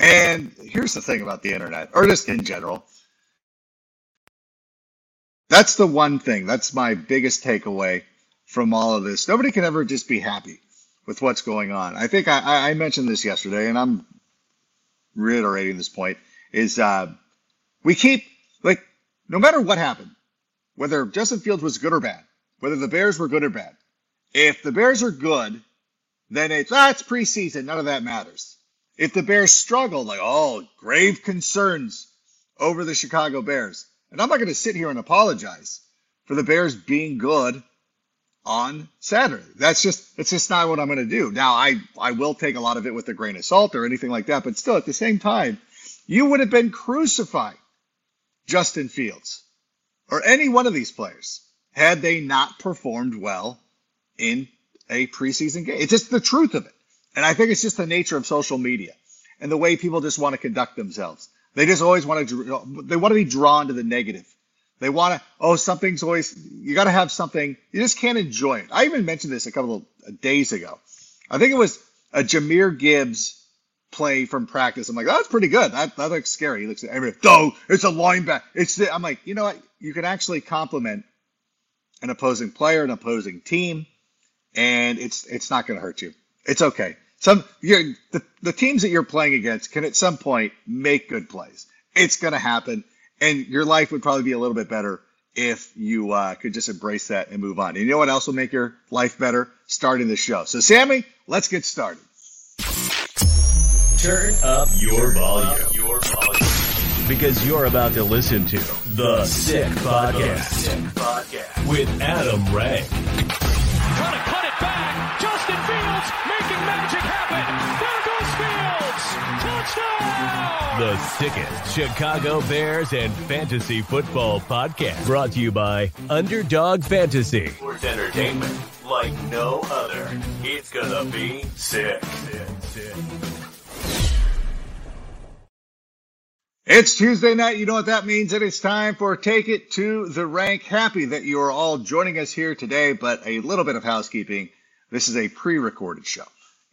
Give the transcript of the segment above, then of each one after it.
And here's the thing about the internet, or just in general. That's the one thing. That's my biggest takeaway from all of this. Nobody can ever just be happy with what's going on. I think I, I- mentioned this yesterday, and I'm reiterating this point, is uh, we keep, like, no matter what happened, whether Justin Fields was good or bad, whether the Bears were good or bad, if the Bears are good, then it's, ah, it's preseason. None of that matters. If the Bears struggle, like, oh, grave concerns over the Chicago Bears. And I'm not going to sit here and apologize for the Bears being good on Saturday. That's just that's just not what I'm going to do. Now, I I will take a lot of it with a grain of salt or anything like that, but still at the same time, you would have been crucifying Justin Fields or any one of these players had they not performed well in a preseason game. It's just the truth of it. And I think it's just the nature of social media and the way people just want to conduct themselves. They just always want to, they want to be drawn to the negative. They want to, oh, something's always, you got to have something. You just can't enjoy it. I even mentioned this a couple of uh, days ago. I think it was a Jahmyr Gibbs play from practice. I'm like, oh, that's pretty good. That, that looks scary. He looks at everybody, no, it's a linebacker. It's the, I'm like, you know what? You can actually compliment an opposing player, an opposing team, and it's it's not going to hurt you. It's okay. Some you're, the the teams that you're playing against can at some point make good plays. It's going to happen, and your life would probably be a little bit better if you uh, could just embrace that and move on. And you know what else will make your life better? Starting the show. So, Sammy, let's get started. Turn up your volume. Your volume. Because you're about to listen to The Sick Podcast, with Adam Rank. Trying to cut it back. Justin Fields making magic happen. There goes Fields. Touchdown. The sickest Chicago Bears and fantasy football podcast. Brought to you by Underdog Fantasy. Sports entertainment like no other. It's gonna be sick. sick, sick. It's Tuesday night. You know what that means. It is time for Take It to the Rank. Happy that you are all joining us here today, but a little bit of housekeeping. This is a pre recorded show.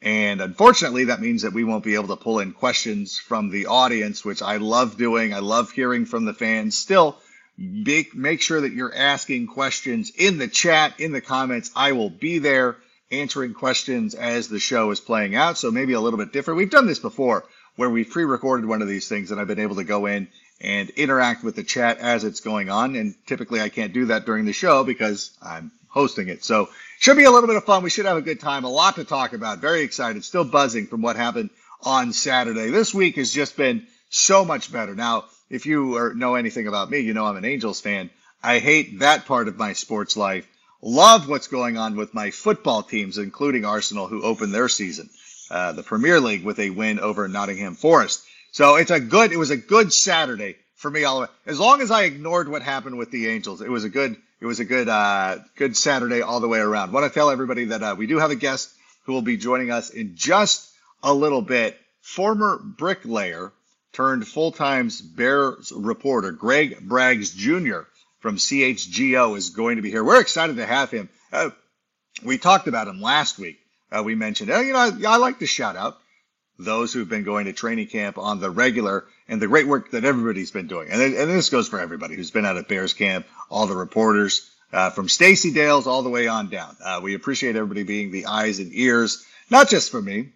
And unfortunately, that means that we won't be able to pull in questions from the audience, which I love doing. I love hearing from the fans. Still, make, make sure that you're asking questions in the chat, in the comments. I will be there answering questions as the show is playing out. So maybe a little bit different. We've done this before where we pre-recorded one of these things and I've been able to go in and interact with the chat as it's going on. And typically I can't do that during the show because I'm hosting it. So should be a little bit of fun. We should have a good time. A lot to talk about. Very excited. Still buzzing from what happened on Saturday. This week has just been so much better. Now, if you know anything about me, you know I'm an Angels fan. I hate that part of my sports life. Love what's going on with my football teams, including Arsenal, who opened their season uh, the Premier League with a win over Nottingham Forest. So it's a good, it was a good Saturday for me all. As long as I ignored what happened with the Angels, it was a good, it was a good, uh, good Saturday all the way around. Want to tell everybody that uh, we do have a guest who will be joining us in just a little bit. Former bricklayer turned full-time Bears reporter Greg Braggs Jr. from CHGO is going to be here. We're excited to have him. Uh, we talked about him last week uh, we mentioned, oh, you know, I, I like to shout out those who've been going to training camp on the regular and the great work that everybody's been doing. And, and this goes for everybody who's been out at Bears camp, all the reporters uh, from Stacey Dales all the way on down. Uh, we appreciate everybody being the eyes and ears, not just for me,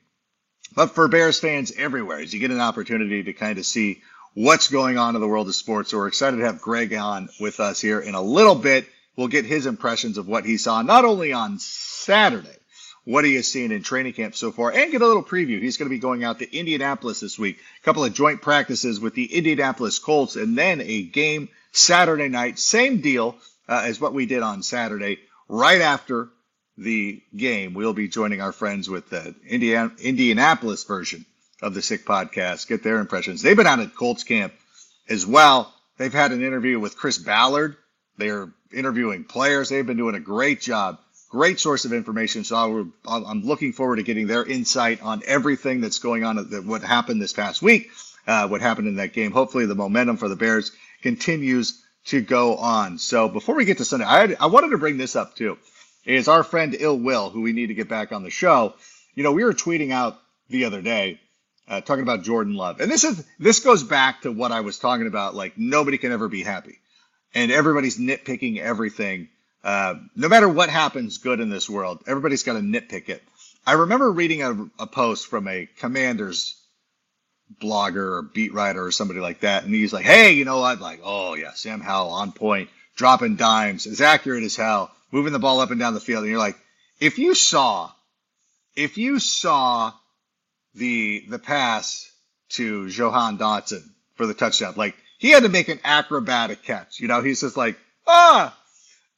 but for Bears fans everywhere as you get an opportunity to kind of see what's going on in the world of sports. So we're excited to have Greg on with us here in a little bit. We'll get his impressions of what he saw, not only on Saturday, what are you seeing in training camp so far and get a little preview. He's going to be going out to Indianapolis this week, a couple of joint practices with the Indianapolis Colts, and then a game Saturday night. Same deal uh, as what we did on Saturday. Right after the game, we'll be joining our friends with the Indiana, Indianapolis version of the Sick Podcast, get their impressions. They've been out at Colts camp as well. They've had an interview with Chris Ballard. They're interviewing players. They've been doing a great job. Great source of information. So I'm looking forward to getting their insight on everything that's going on, that what happened this past week, uh, what happened in that game. Hopefully, the momentum for the Bears continues to go on. So before we get to Sunday, I, had, I wanted to bring this up too. Is our friend Ill Will, who we need to get back on the show. You know, we were tweeting out the other day uh, talking about Jordan Love, and this is this goes back to what I was talking about. Like nobody can ever be happy, and everybody's nitpicking everything. Uh, no matter what happens good in this world, everybody's got to nitpick it. I remember reading a, a post from a Commanders blogger or beat writer or somebody like that, and he's like, "Hey, you know what? Like, oh yeah, Sam Howell on point, dropping dimes, as accurate as hell, moving the ball up and down the field." And you're like, if you saw, if you saw the the pass to Jahan Dotson for the touchdown. Like he had to make an acrobatic catch. You know, he's just like ah.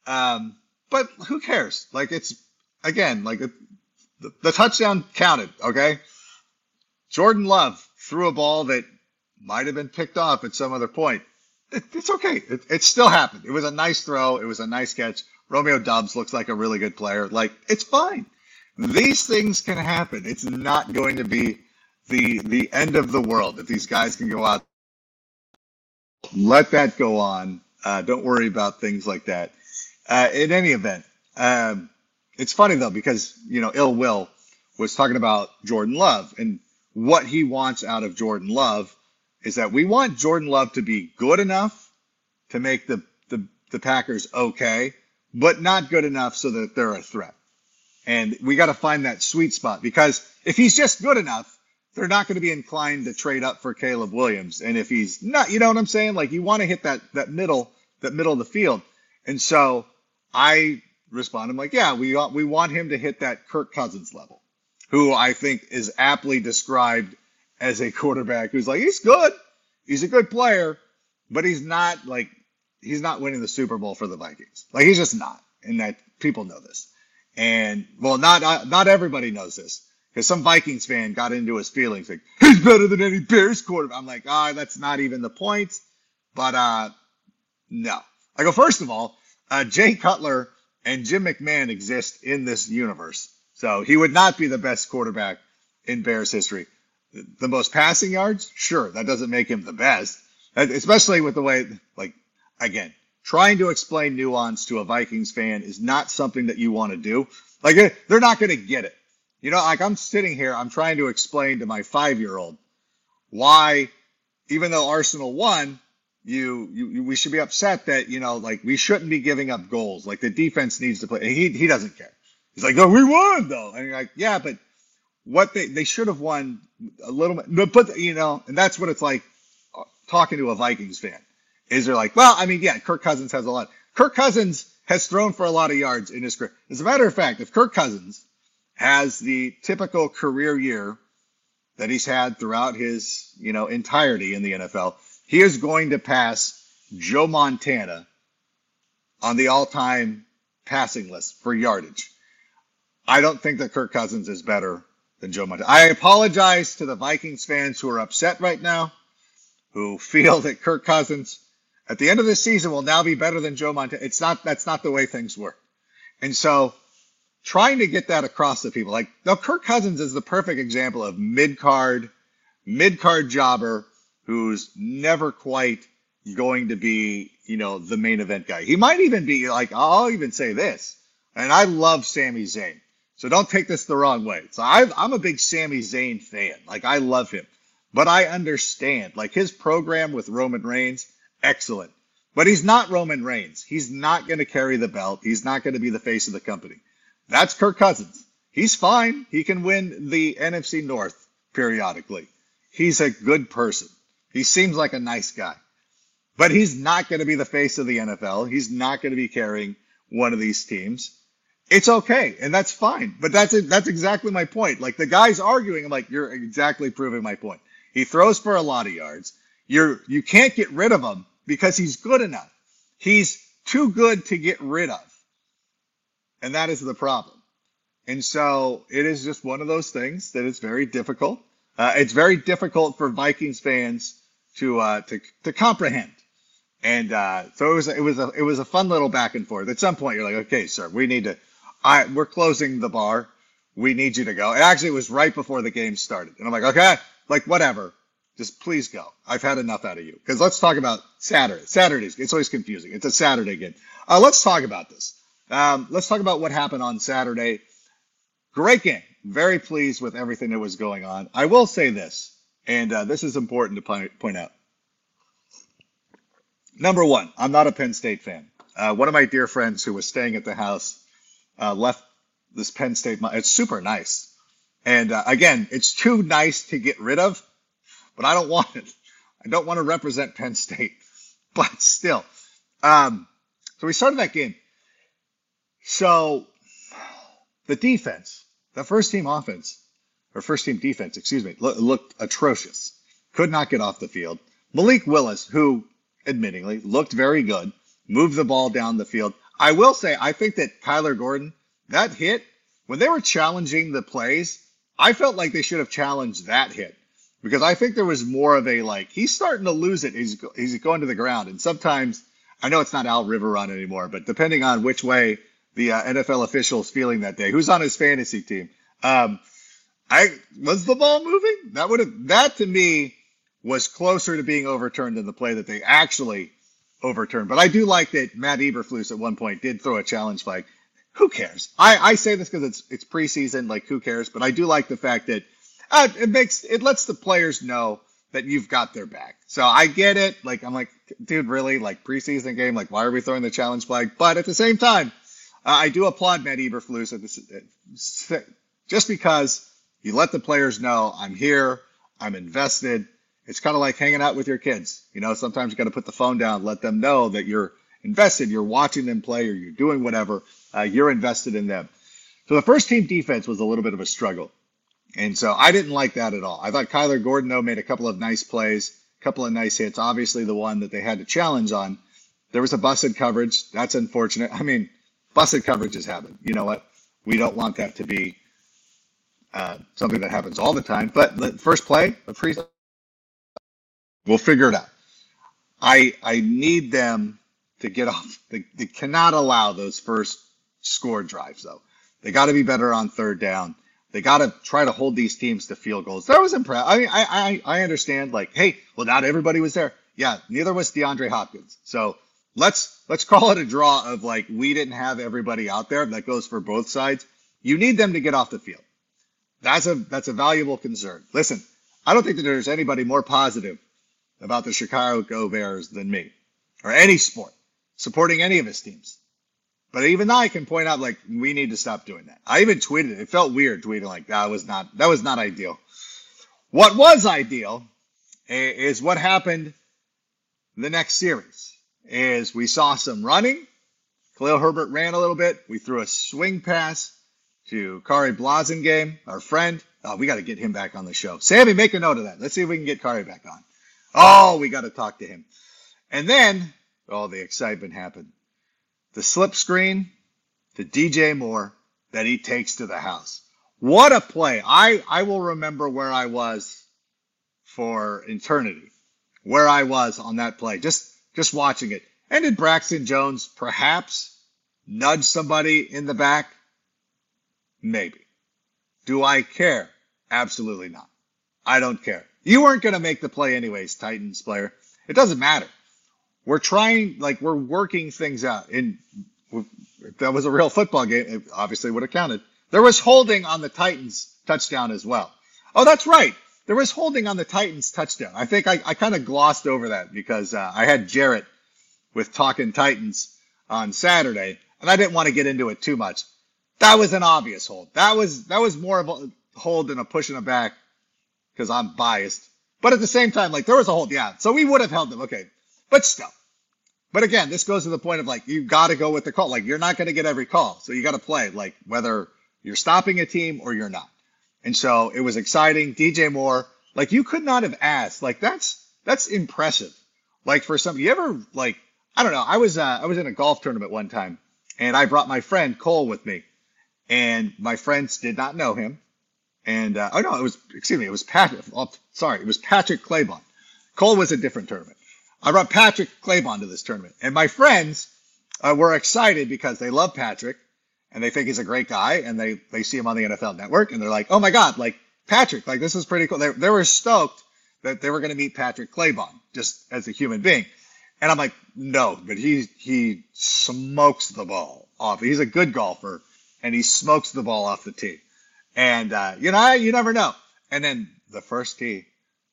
Um, but who cares? Like it's again like the, the touchdown counted. Okay, Jordan Love threw a ball that might have been picked off at some other point. It, it's okay. It, it still happened. It was a nice throw. It was a nice catch. Romeo Doubs looks like a really good player. Like it's fine. These things can happen. It's not going to be the the end of the world if these guys can go out. Let that go on. Uh, don't worry about things like that. Uh, in any event, um, it's funny though because you know Ill Will was talking about Jordan Love and what he wants out of Jordan Love is that we want Jordan Love to be good enough to make the the, the Packers okay, but not good enough so that they're a threat. And we got to find that sweet spot because if he's just good enough, they're not going to be inclined to trade up for Caleb Williams. And if he's not, you know what I'm saying? Like you want to hit that that middle that middle of the field. And so I respond, I'm like, yeah, we want, we want him to hit that Kirk Cousins level, who I think is aptly described as a quarterback who's like he's good, he's a good player, but he's not like he's not winning the Super Bowl for the Vikings. Like he's just not, and that people know this. And well, not uh, not everybody knows this because some Vikings fan got into his feelings like he's better than any Bears quarterback. I'm like, ah, oh, that's not even the point. But uh, no. I go first of all, uh, Jay Cutler and Jim McMahon exist in this universe, so he would not be the best quarterback in Bears history. The most passing yards, sure, that doesn't make him the best, especially with the way, like, again, trying to explain nuance to a Vikings fan is not something that you want to do. Like they're not going to get it. You know, like I'm sitting here, I'm trying to explain to my five year old why, even though Arsenal won, you, you we should be upset that you know like we shouldn't be giving up goals. Like the defense needs to play. He he doesn't care. He's like, no, we won though, and you're like, yeah, but what they they should have won a little bit. But you know, and that's what it's like uh, talking to a Vikings fan is they're like, well, I mean, yeah, Kirk Cousins has a lot. Kirk Cousins has thrown for a lot of yards in his career. As a matter of fact, if Kirk Cousins has the typical career year that he's had throughout his, you know, entirety in the NFL, he is going to pass Joe Montana on the all-time passing list for yardage. I don't think that Kirk Cousins is better than Joe Montana. I apologize to the Vikings fans who are upset right now, who feel that Kirk Cousins at the end of this season will now be better than Joe Montana. It's not that's not the way things work. And so trying to get that across to people, like now Kirk Cousins is the perfect example of mid card, mid card jobber who's never quite going to be, you know, the main event guy. He might even be like, I'll even say this, and I love Sami Zayn. So don't take this the wrong way. So I, I'm a big Sami Zayn fan. Like I love him, but I understand like his program with Roman Reigns excellent. But he's not Roman Reigns. He's not going to carry the belt. He's not going to be the face of the company. That's Kirk Cousins. He's fine. He can win the NFC North periodically. He's a good person. He seems like a nice guy. But he's not going to be the face of the NFL. He's not going to be carrying one of these teams. It's okay, and that's fine. But that's it. That's exactly my point. Like the guy's arguing, I'm like, you're exactly proving my point. He throws for a lot of yards. You're you can't get rid of him because he's good enough. He's too good to get rid of. And that is the problem. And so it is just one of those things that is very difficult Uh, it's very difficult for Vikings fans to uh, to to comprehend. And uh, so it was it was a it was a fun little back and forth. At some point, you're like, okay, sir, we need to. I we're closing the bar. We need you to go. And actually, it was right before the game started, and I'm like, okay, like whatever, just please go. I've had enough out of you. Because let's talk about Saturday. Saturdays. It's always confusing. It's a Saturday game. Uh, let's talk about this. Um, let's talk about what happened on Saturday. Great game. Very pleased with everything that was going on. I will say this, and uh, this is important to point out. Number one, I'm not a Penn State fan. Uh, one of my dear friends who was staying at the house uh, left this Penn State. It's super nice. And uh, again, it's too nice to get rid of, but I don't want it. I don't want to represent Penn State, but still. Um, so we started that game. So the defense, the first team offense, or first team defense, excuse me, looked atrocious. Could not get off the field. Malik Willis, who admittingly looked very good, moved the ball down the field. I will say, I think that Kyler Gordon, that hit, when they were challenging the plays, I felt like they should have challenged that hit because I think there was more of a like, he's starting to lose it. He's, he's going to the ground. And sometimes, I know it's not Al Riveron anymore, but depending on which way the uh, NFL officials feeling that day, who's on his fantasy team, um, I was the ball moving. That would have that to me was closer to being overturned than the play that they actually overturned. But I do like that Matt Eberflus at one point did throw a challenge flag. Who cares? I, I say this because it's it's preseason, like who cares? But I do like the fact that uh, it makes it lets the players know that you've got their back. So I get it. Like I'm like, dude, really? Like preseason game? Like why are we throwing the challenge flag? But at the same time, uh, I do applaud Matt Eberflus at this, just because you let the players know I'm here, I'm invested it's kind of like hanging out with your kids. You know, sometimes you got to put the phone down, let them know that you're invested, you're watching them play, or you're doing whatever. Uh, you're invested in them. So the first team defense was a little bit of a struggle. And so I didn't like that at all. I thought Kyler Gordon, though, made a couple of nice plays, a couple of nice hits. Obviously, the one that they had to challenge on, there was a busted coverage. That's unfortunate. I mean, busted coverages happen. You know what? We don't want that to be uh, something that happens all the time. But the first play, the pre We'll figure it out. I I need them to get off. They, they cannot allow those first score drives though. They got to be better on third down. They got to try to hold these teams to field goals. That was impressive. I mean, I, I I understand. Like, hey, well, not everybody was there. Yeah, neither was DeAndre Hopkins. So let's let's call it a draw of like we didn't have everybody out there. That goes for both sides. You need them to get off the field. That's a that's a valuable concern. Listen, I don't think that there's anybody more positive about the Chicago Bears than me or any sport supporting any of his teams. But even I can point out like we need to stop doing that. I even tweeted it. Felt weird tweeting like that was not that was not ideal. What was ideal is what happened the next series. Is we saw some running. Khalil Herbert ran a little bit. We threw a swing pass to Khari Blasingame, our friend. Oh, we got to get him back on the show. Sammy, make a note of that. Let's see if we can get Khari back on. Oh, we got to talk to him. And then, oh, the excitement happened. The slip screen to DJ Moore that he takes to the house. What a play. I, I will remember where I was for eternity, where I was on that play, just, just watching it. And did Braxton Jones perhaps nudge somebody in the back? Maybe. Do I care? Absolutely not. I don't care. You weren't going to make the play anyways, Titans player. It doesn't matter. We're trying, like, we're working things out. And if that was a real football game, it obviously would have counted. There was holding on the Titans touchdown as well. Oh, that's right. There was holding on the Titans touchdown. I think I, I kind of glossed over that because uh, I had Jarrett with Talking Titans on Saturday, and I didn't want to get into it too much. That was an obvious hold. That was that was more of a hold than a push in back because I'm biased. But at the same time, like there was a hold, yeah. So we would have held them, okay. But still. But again, this goes to the point of like you got to go with the call. Like you're not going to get every call, so you got to play like whether you're stopping a team or you're not. And so it was exciting. DJ Moore, like you could not have asked. Like that's that's impressive. Like for some, you ever like I don't know. I was uh, I was in a golf tournament one time, and I brought my friend Cole with me, and my friends did not know him And uh, oh no, it was excuse me, it was Patrick. Oh, sorry, it was Patrick Claybon. Cole was a different tournament. I brought Patrick Claybon to this tournament, and my friends uh, were excited because they love Patrick and they think he's a great guy, and they they see him on the NFL Network, and they're like, oh my god, like Patrick, like this is pretty cool. They, they were stoked that they were going to meet Patrick Claybon just as a human being. And I'm like, no, but he he smokes the ball off. He's a good golfer, and he smokes the ball off the tee. And uh, you know, you never know. And then the first tee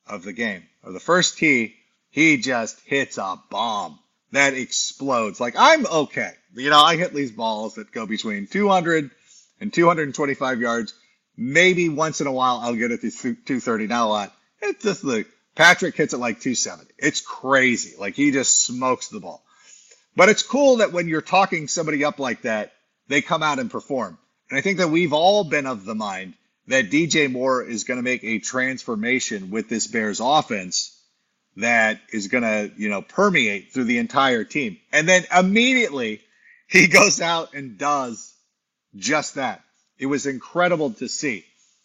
of the game, or the first tee, he just hits a bomb that explodes. Like I'm okay. You know, I hit these balls that go between 200 and 225 yards. Maybe once in a while I'll get it to 230. Not a lot. It's just like Patrick hits it like 270. It's crazy. Like he just smokes the ball. But it's cool that when you're talking somebody up like that, they come out and perform. And I think that we've all been of the mind that DJ Moore is going to make a transformation with this Bears offense that is going to, you know, permeate through the entire team. And then immediately he goes out and does just that. It was incredible to see.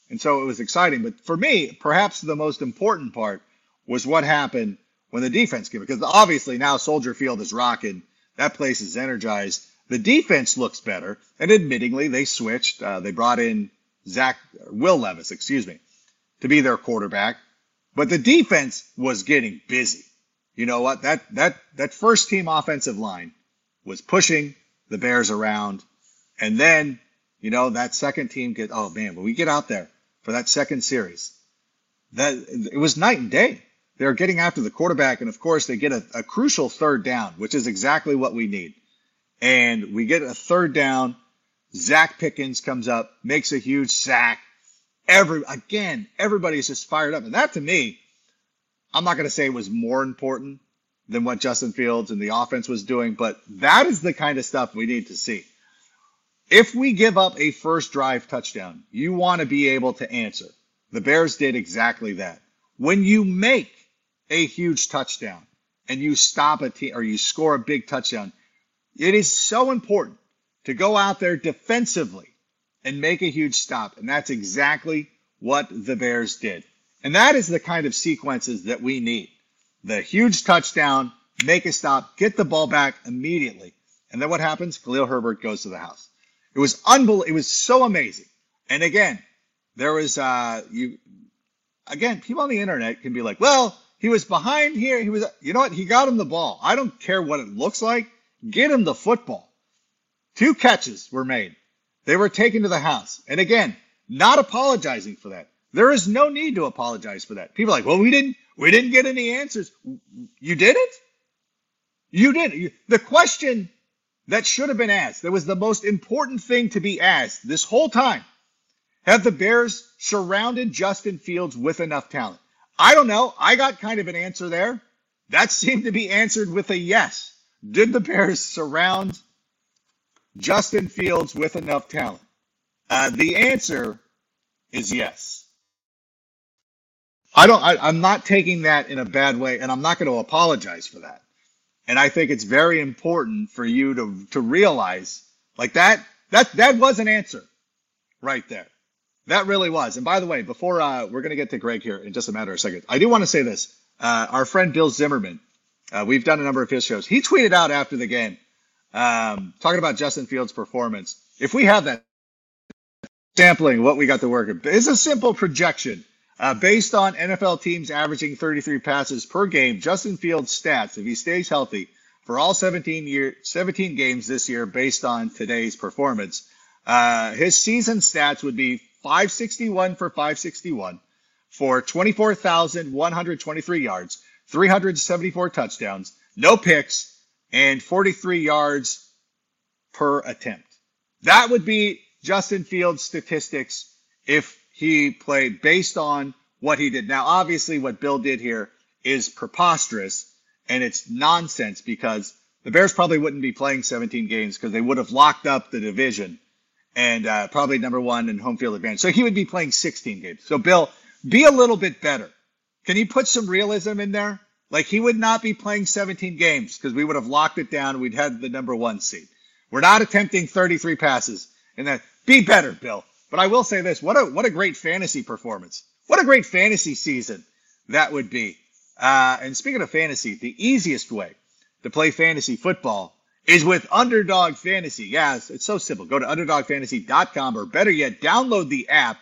And so it was exciting. But for me, perhaps the most important part was what happened when the defense came because obviously now Soldier Field is rocking. That place is energized. The defense looks better, and admittingly, they switched. Uh, they brought in Zach Will Levis, excuse me, to be their quarterback. But the defense was getting busy. You know what? That that that first team offensive line was pushing the Bears around, and then you know that second team get. Oh man, when we get out there for that second series, that it was night and day they're getting after the quarterback, and of course, they get a, a crucial third down, which is exactly what we need. And we get a third down. Zacch Pickens comes up, makes a huge sack. Every again, everybody's just fired up, and that to me, I'm not going to say it was more important than what Justin Fields and the offense was doing, but that is the kind of stuff we need to see. If we give up a first drive touchdown, you want to be able to answer. The Bears did exactly that. When you make a huge touchdown and you stop a team or you score a big touchdown, it is so important to go out there defensively and make a huge stop. And that's exactly what the Bears did. And that is the kind of sequences that we need. The huge touchdown, make a stop, get the ball back immediately. And then what happens? Khalil Herbert goes to the house. It was unbelievable. It was so amazing. And again, there was uh you again, people on the internet can be like, well, he was behind here. He was, you know what? He got him the ball. I don't care what it looks like. Get him the football. Two catches were made. They were taken to the house. And again, not apologizing for that. There is no need to apologize for that. People are like, well, we didn't, we didn't get any answers. You did it? You did. The question that should have been asked, that was the most important thing to be asked this whole time. Have the Bears surrounded Justin Fields with enough talent? I don't know. I got kind of an answer there. That seemed to be answered with a yes. Did the Bears surround Justin Fields with enough talent? Uh, the answer is yes. I don't. I, I'm not taking that in a bad way, and I'm not going to apologize for that. And I think it's very important for you to to realize, like that that that was an answer right there. That really was. And by the way, before uh, we're going to get to Greg here in just a matter of seconds, I do want to say this. Uh, our friend Bill Zimmerman, uh, we've done a number of his shows. He tweeted out after the game, um, talking about Justin Fields' performance. If we have that sampling, what we got to work with, it's a simple projection. Uh, based on NFL teams averaging 33 passes per game, Justin Fields' stats, if he stays healthy for all 17 year 17 games this year, based on today's performance, uh, his season stats would be 561 for 561 for 24,123 yards, 374 touchdowns, no picks, and 43 yards per attempt. That would be Justin Fields' statistics if he played based on what he did. Now, obviously, what Bill did here is preposterous and it's nonsense because the Bears probably wouldn't be playing 17 games because they would have locked up the division and uh, probably number one in home field advantage. So he would be playing 16 games. So Bill, be a little bit better. Can you put some realism in there? Like he would not be playing 17 games because we would have locked it down. We'd had the number one seed. We're not attempting 33 passes. And then be better, Bill. But I will say this: what a what a great fantasy performance! What a great fantasy season that would be. Uh, and speaking of fantasy, the easiest way to play fantasy football is with Underdog Fantasy. Yes, it's so simple. Go to underdogfantasy.com or better yet, download the app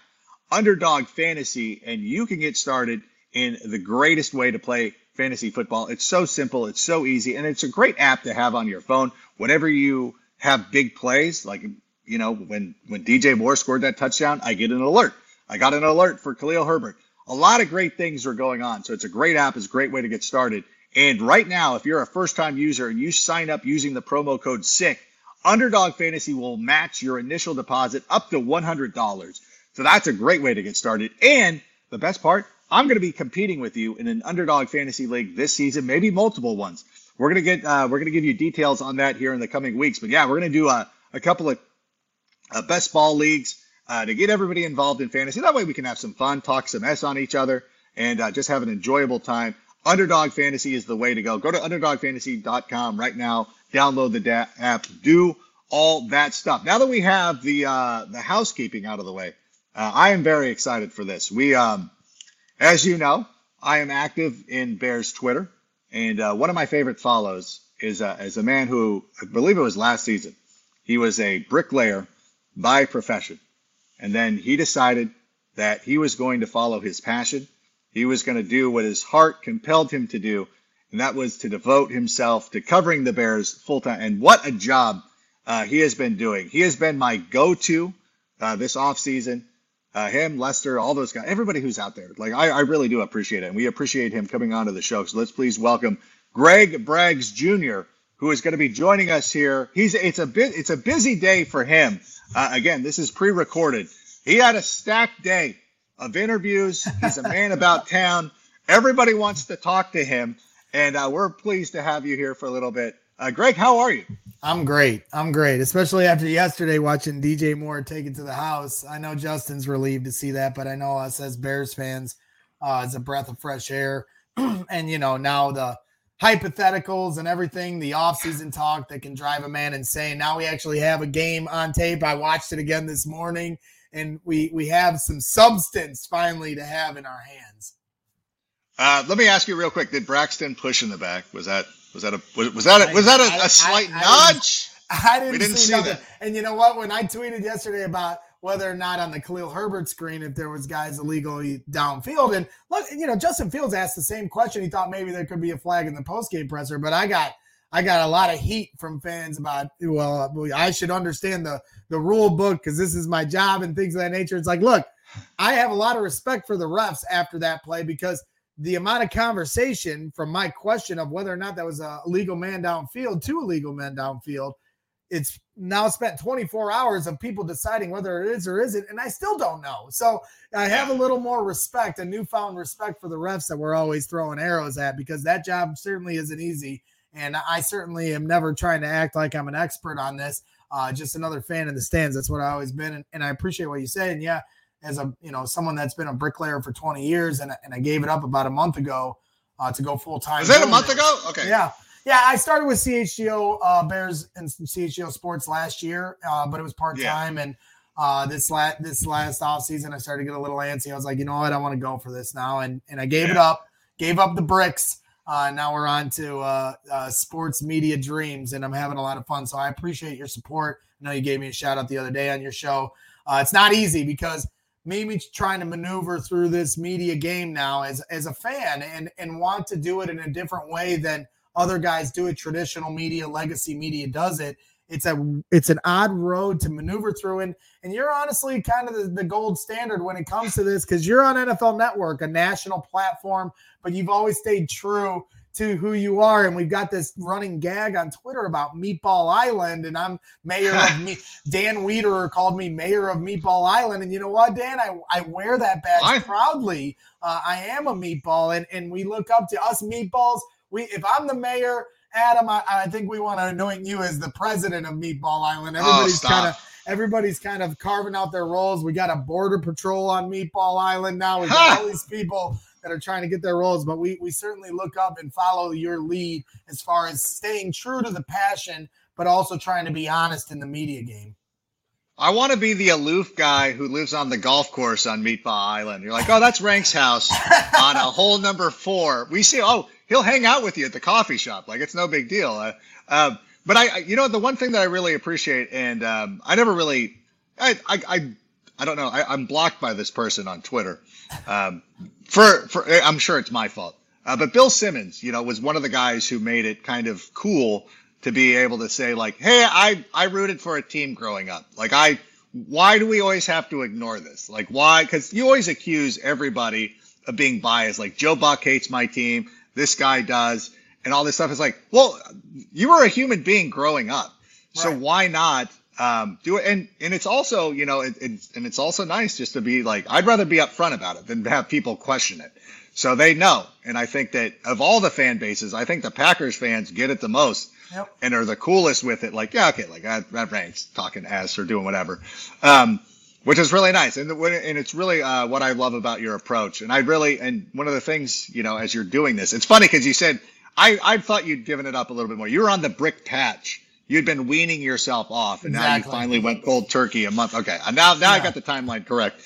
Underdog Fantasy and you can get started in the greatest way to play fantasy football. It's so simple, it's so easy, and it's a great app to have on your phone whenever you have big plays. Like, you know, when, when DJ Moore scored that touchdown, I get an alert. I got an alert for Khalil Herbert. A lot of great things are going on. So it's a great app, it's a great way to get started. And right now, if you're a first time user and you sign up using the promo code SICK, Underdog Fantasy will match your initial deposit up to $100. So that's a great way to get started. And the best part, I'm going to be competing with you in an Underdog Fantasy League this season, maybe multiple ones. We're going to get, uh, we're going to give you details on that here in the coming weeks. But yeah, we're going to do a, a couple of uh, best ball leagues uh, to get everybody involved in fantasy. That way we can have some fun, talk some S on each other, and uh, just have an enjoyable time. Underdog Fantasy is the way to go. Go to underdogfantasy.com right now. Download the da- app. Do all that stuff. Now that we have the uh, the housekeeping out of the way, uh, I am very excited for this. We, um, as you know, I am active in Bears Twitter, and uh, one of my favorite follows is uh, is a man who I believe it was last season. He was a bricklayer by profession, and then he decided that he was going to follow his passion he was going to do what his heart compelled him to do, and that was to devote himself to covering the Bears full time. And what a job uh, he has been doing. He has been my go to uh, this offseason. Uh, him, Lester, all those guys, everybody who's out there. Like, I, I really do appreciate it. And we appreciate him coming onto the show. So let's please welcome Greg Braggs Jr., who is going to be joining us here. He's it's a bit it's a busy day for him. Uh, again, this is pre-recorded. He had a stacked day of interviews. He's a man about town. Everybody wants to talk to him, and uh, we're pleased to have you here for a little bit. Uh, Greg, how are you? I'm great. I'm great, especially after yesterday watching DJ Moore take it to the house. I know Justin's relieved to see that, but I know us as Bears fans, uh, it's a breath of fresh air. and you know, now the hypotheticals and everything, the offseason talk that can drive a man insane. Now we actually have a game on tape. I watched it again this morning and we we have some substance finally to have in our hands. Uh, let me ask you real quick: Did Braxton push in the back? Was that was that a was, that a was that a, a slight I, I, nudge? I didn't, I didn't see, see that. And you know what? When I tweeted yesterday about whether or not on the Khalil Herbert screen if there was guys illegally downfield, and look, you know, Justin Fields asked the same question. He thought maybe there could be a flag in the postgame presser, but I got I got a lot of heat from fans about well, I should understand the the rule book because this is my job and things of that nature. It's like, look, I have a lot of respect for the refs after that play because the amount of conversation from my question of whether or not that was a legal man downfield to a legal man downfield, it's now spent 24 hours of people deciding whether it is or isn't, and I still don't know. So I have a little more respect, a newfound respect for the refs that we're always throwing arrows at because that job certainly isn't easy. And I certainly am never trying to act like I'm an expert on this uh, just another fan in the stands. That's what I always been, and, and, I appreciate what you say. And yeah, as a you know someone that's been a bricklayer for 20 years, and, and I gave it up about a month ago uh, to go full time. Was that a month ago? Okay. Yeah. Yeah, I started with CHGO uh, Bears and CHGO Sports last year, uh, but it was part time. Yeah. And uh, this last this last off season, I started to get a little antsy. I was like, you know what, I want to go for this now, and and I gave yeah. it up, gave up the bricks, uh, now we're on to uh, uh, sports media dreams, and I'm having a lot of fun. So I appreciate your support. I know you gave me a shout out the other day on your show. Uh, it's not easy because maybe trying to maneuver through this media game now as as a fan and and want to do it in a different way than other guys do it. Traditional media, legacy media does it it's a it's an odd road to maneuver through and and you're honestly kind of the, the gold standard when it comes to this because you're on nfl network a national platform but you've always stayed true to who you are. And we've got this running gag on twitter about meatball island. And i'm mayor of me dan Wiederer called me mayor of meatball island. And you know what dan? I, I wear that badge I, proudly. Uh, i am a meatball. And and we look up to us meatballs. We if i'm the mayor Adam, I, I think we want to anoint you as the president of Meatball Island. Oh, everybody's oh, kind of everybody's kind of carving out their roles. We got a border patrol on Meatball Island now. We got all these people that are trying to get their roles, but we we certainly look up and follow your lead as far as staying true to the passion, but also trying to be honest in the media game. I want to be the aloof guy who lives on the golf course on Meatball Island. You're like, oh, that's Rank's house on a hole number four. We see, oh, he'll hang out with you at the coffee shop. Like it's no big deal. Uh, uh, but I, you know, the one thing that I really appreciate, and um, I never really, I, I, I, I don't know, I, am blocked by this person on Twitter. Um, for, for, I'm sure it's my fault. Uh, but Bill Simmons, you know, was one of the guys who made it kind of cool to be able to say like, "Hey, I I rooted for a team growing up. Like I why do we always have to ignore this? Like why cuz you always accuse everybody of being biased. Like Joe Buck hates my team, this guy does, and all this stuff is like, well, you were a human being growing up. So why not um, do it? And and it's also, you know, it, it's and it's also nice just to be like, I'd rather be upfront about it than have people question it. So they know. And I think that of all the fan bases, I think the Packers fans get it the most yep. and are the coolest with it. Like, yeah, okay, like that, that Rank's talking ass or doing whatever. Um, which is really nice. And, the, and it's really uh, what I love about your approach. And I really, and one of the things, you know, as you're doing this, it's funny because you said, I, I thought you'd given it up a little bit more. You were on the brick patch. You'd been weaning yourself off, and exactly. now you finally went cold turkey a month. Okay, now now yeah. I got the timeline correct,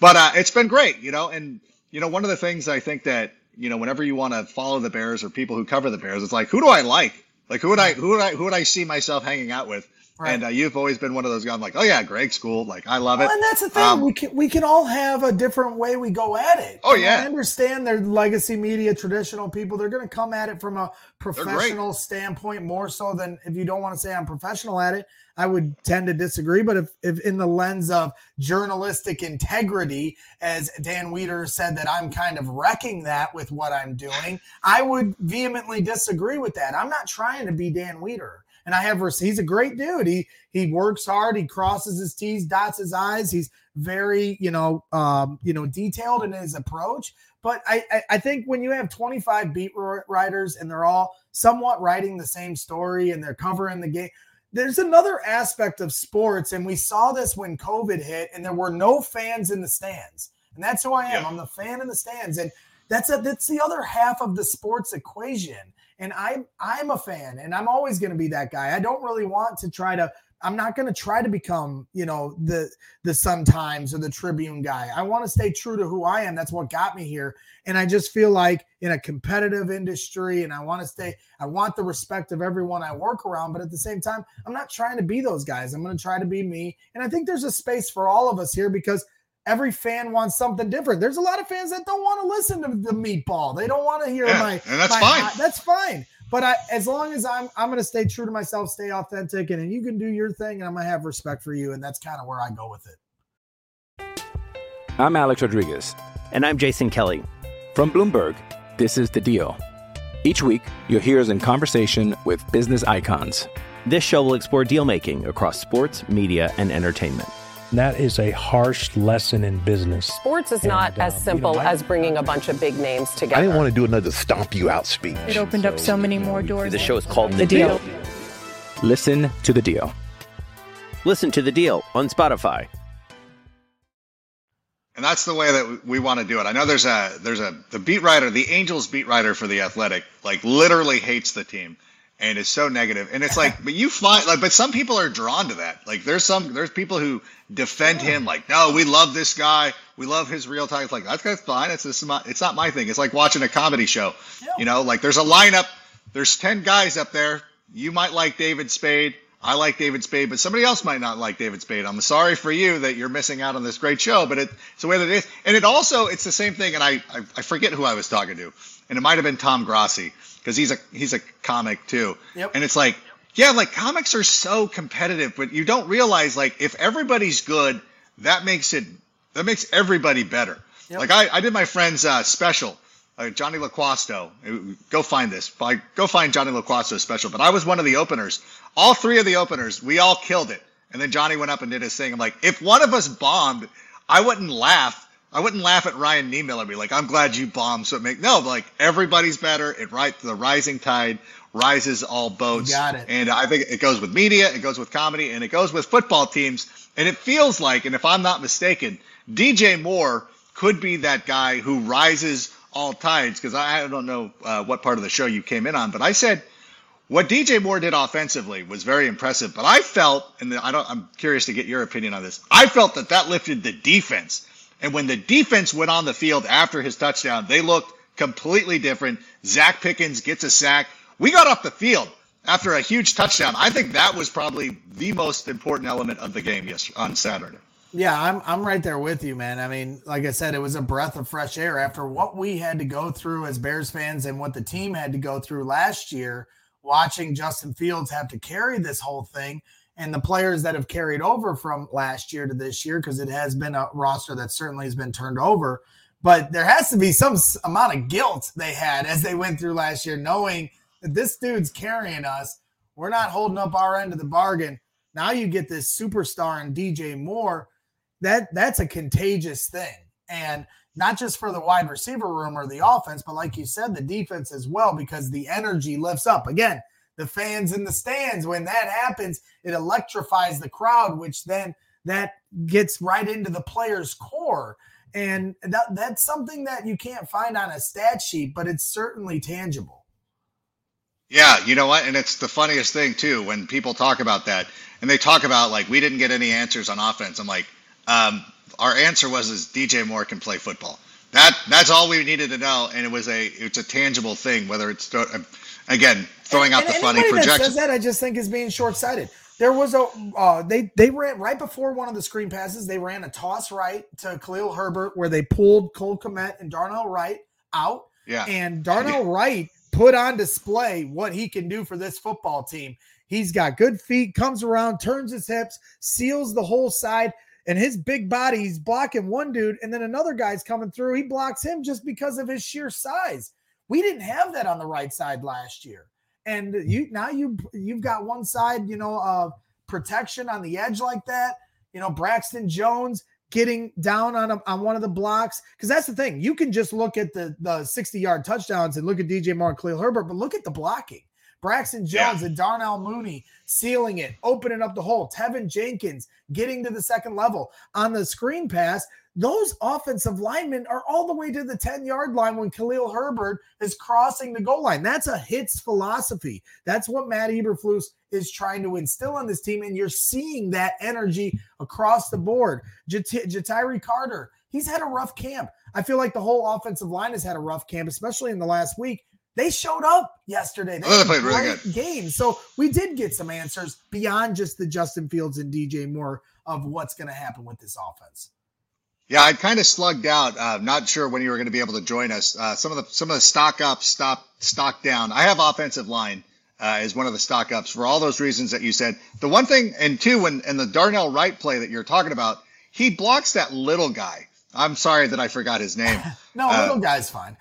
but uh, it's been great, you know. And you know, one of the things I think that, you know, whenever you want to follow the Bears or people who cover the Bears, it's like, who do I like? Like, who would I, who would I, who would I see myself hanging out with? Right. And uh, you've always been one of those guys. I'm like, oh yeah, Greg's cool. Like, I love it. Well, and that's the thing. Um, we can we can all have a different way we go at it. Oh yeah. I understand they're legacy media, traditional people. They're going to come at it from a professional standpoint more so than if you don't want to say I'm professional at it. I would tend to disagree. But if, if in the lens of journalistic integrity, as Dan Wiederer said that I'm kind of wrecking that with what I'm doing, I would vehemently disagree with that. I'm not trying to be Dan Wiederer. And I have he's a great dude. He he works hard. He crosses his T's, dots his I's. He's very you know um, you know detailed in his approach. But I, I I think when you have 25 beat writers and they're all somewhat writing the same story and they're covering the game there's another aspect of sports, and we saw this when COVID hit, and there were no fans in the stands. And that's who I am. Yeah. I'm the fan in the stands. And that's a, that's the other half of the sports equation. And I'm I'm a fan, and I'm always going to be that guy. I don't really want to try to I'm not going to try to become, you know, the the Sun Times or the Tribune guy. I want to stay true to who I am. That's what got me here. And I just feel like in a competitive industry and I want to stay I want the respect of everyone I work around, but at the same time, I'm not trying to be those guys. I'm going to try to be me. And I think there's a space for all of us here because every fan wants something different. There's a lot of fans that don't want to listen to the meatball. They don't want to hear yeah, my and that's my, fine. that's fine. But I, as long as I'm, I'm going to stay true to myself, stay authentic, and, and you can do your thing, and I'm going to have respect for you, and that's kind of where I go with it. I'm Alex Rodriguez, and I'm Jason Kelly from Bloomberg. This is the Deal. Each week, you'll hear us in conversation with business icons. This show will explore deal making across sports, media, and entertainment that is a harsh lesson in business. Sports is and, not uh, as simple you know, as bringing a bunch of big names together. I didn't want to do another stomp you out speech. It opened so, up so many more doors. The show is called The, the deal. deal. Listen to the deal. Listen to the deal on Spotify. And that's the way that we want to do it. I know there's a there's a the beat writer, the Angels beat writer for the Athletic, like literally hates the team and is so negative. And it's like, but you find like, but some people are drawn to that. Like, there's some there's people who defend him. Like, no, we love this guy. We love his real time. It's like that's, that's fine. It's this my, it's not my thing. It's like watching a comedy show. You know, like there's a lineup. There's ten guys up there. You might like David Spade. I like David Spade, but somebody else might not like David Spade. I'm sorry for you that you're missing out on this great show, but it, it's the way that it is. And it also, it's the same thing. And I, I, I forget who I was talking to, and it might have been Tom Grossi because he's a he's a comic too. Yep. And it's like, yeah, like comics are so competitive, but you don't realize like if everybody's good, that makes it that makes everybody better. Yep. Like I, I did my friend's uh, special, uh, Johnny LaQuasto. Go find this. Go find Johnny LaQuasto's special. But I was one of the openers. All three of the openers, we all killed it. And then Johnny went up and did his thing. I'm like, if one of us bombed, I wouldn't laugh I wouldn't laugh at Ryan Niemiller be like, I'm glad you bombed. So it make no, like everybody's better. It right the rising tide rises all boats. You got it. And I think it goes with media, it goes with comedy, and it goes with football teams. And it feels like, and if I'm not mistaken, DJ Moore could be that guy who rises all tides. Because I don't know uh, what part of the show you came in on, but I said what DJ Moore did offensively was very impressive, but I felt, and I don't, I'm curious to get your opinion on this. I felt that that lifted the defense. And when the defense went on the field after his touchdown, they looked completely different. Zacch Pickens gets a sack. We got off the field after a huge touchdown. I think that was probably the most important element of the game yes, on Saturday. Yeah, I'm I'm right there with you, man. I mean, like I said, it was a breath of fresh air after what we had to go through as Bears fans and what the team had to go through last year watching Justin Fields have to carry this whole thing and the players that have carried over from last year to this year, because it has been a roster that certainly has been turned over. But there has to be some amount of guilt they had as they went through last year, knowing that this dude's carrying us. We're not holding up our end of the bargain. Now you get this superstar in DJ Moore. That that's a contagious thing. And not just for the wide receiver room or the offense, but like you said, the defense as well, because the energy lifts up. Again, the fans in the stands, when that happens, it electrifies the crowd, which then that gets right into the player's core. And that, that's something that you can't find on a stat sheet, but it's certainly tangible. Yeah, you know what? And it's the funniest thing, too, when people talk about that and they talk about, like, we didn't get any answers on offense. I'm like, um, our answer was is DJ Moore can play football. That that's all we needed to know, and it was a it's a tangible thing. Whether it's again throwing out and the funny projections. That that I just think is being short sighted. There was a uh, they they ran right before one of the screen passes. They ran a toss right to Khalil Herbert where they pulled Cole Kmet and Darnell Wright out. Yeah, and Darnell yeah. Wright put on display what he can do for this football team. He's got good feet, comes around, turns his hips, seals the whole side and his big body, he's blocking one dude, and then another guy's coming through. He blocks him just because of his sheer size. We didn't have that on the right side last year, and you now you you've got one side, you know, uh, protection on the edge like that. You know, Braxton Jones getting down on a, on one of the blocks because that's the thing. You can just look at the the sixty yard touchdowns and look at DJ Moore, Khalil Herbert, but look at the blocking. Braxton Jones yeah. and Darnell Mooney sealing it, opening up the hole. Teven Jenkins getting to the second level on the screen pass. Those offensive linemen are all the way to the 10 yard line when Khalil Herbert is crossing the goal line. That's a hits philosophy. That's what Matt Eberflus is trying to instill on this team. And you're seeing that energy across the board. Ja'Tyre Carter, he's had a rough camp. I feel like the whole offensive line has had a rough camp, especially in the last week. They showed up yesterday. They, oh, they played really good game. So we did get some answers beyond just the Justin Fields and DJ Moore of what's going to happen with this offense. Yeah, I kind of slugged out. Uh, not sure when you were going to be able to join us. Uh, some of the some of the stock up, stop stock down. I have offensive line uh, as one of the stock ups for all those reasons that you said. The one thing, and two, when and the Darnell Wright play that you're talking about, he blocks that little guy. I'm sorry that I forgot his name. no, little uh, guy's fine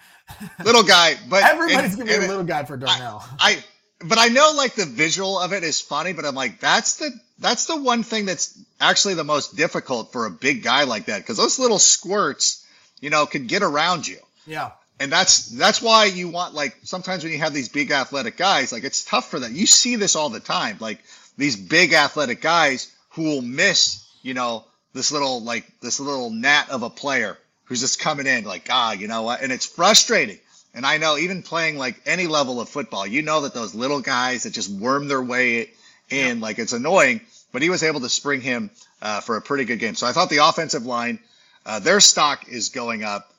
little guy, but everybody's and, gonna be a little guy for Darnell. I, I, but I know like the visual of it is funny, but I'm like, that's the that's the one thing that's actually the most difficult for a big guy like that because those little squirts, you know, can get around you. Yeah. And that's that's why you want like sometimes when you have these big athletic guys, like it's tough for them. You see this all the time, like these big athletic guys who will miss, you know, this little like this little gnat of a player who's just coming in like, ah, you know what? And it's frustrating. And I know even playing like any level of football, you know that those little guys that just worm their way in, like it's annoying. But he was able to spring him uh, for a pretty good game. So I thought the offensive line, uh, their stock is going up.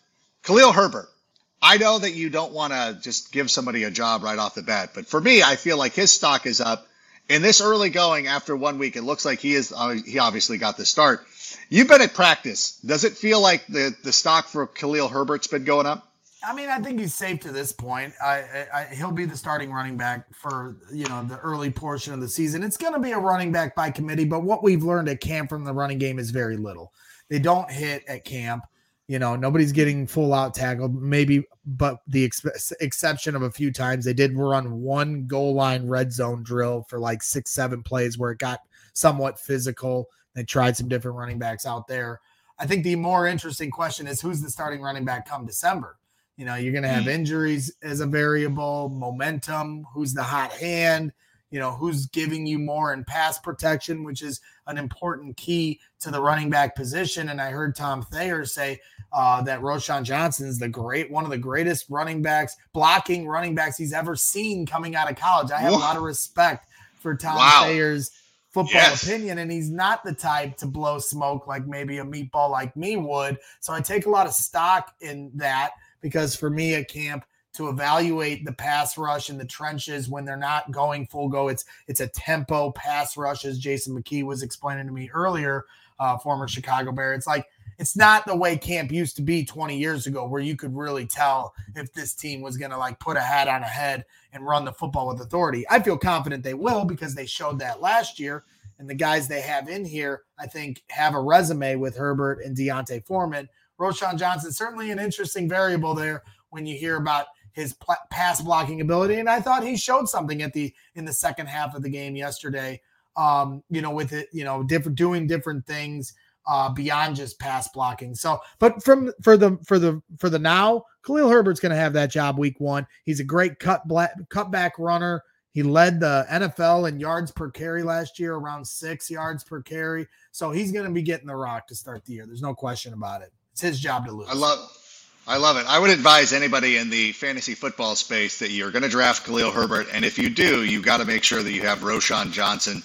Khalil Herbert, I know that you don't want to just give somebody a job right off the bat, but for me, I feel like his stock is up. In this early going after one week, it looks like he is. Uh, he obviously got the start. You've been at practice. Does it feel like the, the stock for Khalil Herbert's been going up? I mean, I think he's safe to this point. I, I, he'll be the starting running back for you know the early portion of the season. It's going to be a running back by committee, but what we've learned at camp from the running game is very little. They don't hit at camp. You know, nobody's getting full out tackled. Maybe, but the ex- exception of a few times they did run one goal line red zone drill for like six, seven plays where it got somewhat physical they tried some different running backs out there. I think the more interesting question is who's the starting running back come December? You know, you're going to have mm. injuries as a variable, momentum, who's the hot hand. you know, who's giving you more in pass protection, which is an important key to the running back position. And I heard Tom Thayer say uh, that Roschon Johnson is the great, one of the greatest running backs, blocking running backs he's ever seen coming out of college. I have Whoa. a lot of respect for Tom wow. Thayer's football yes. opinion, and he's not the type to blow smoke like maybe a meatball like me would. So I take a lot of stock in that because for me at camp, to evaluate the pass rush in the trenches when they're not going full go. It's it's a tempo pass rush, as Jason McKie was explaining to me earlier, uh, former Chicago Bear. It's like it's not the way camp used to be 20 years ago, where you could really tell if this team was going to like put a hat on a head and run the football with authority. I feel confident they will because they showed that last year. And the guys they have in here, I think, have a resume with Herbert and D'Onta Foreman. Roschon Johnson, certainly an interesting variable there when you hear about his pl- pass blocking ability, and I thought he showed something at the in the second half of the game yesterday. Um, you know, with it, you know, different doing different things uh, beyond just pass blocking. So, but from for the for the for the now, Khalil Herbert's going to have that job week one. He's a great cut black cutback runner. He led the NFL in yards per carry last year, around six yards per carry. So he's going to be getting the rock to start the year. There's no question about it. It's his job to lose. I love I love it. I would advise anybody in the fantasy football space that you're going to draft Khalil Herbert, and if you do, you've got to make sure that you have Roschon Johnson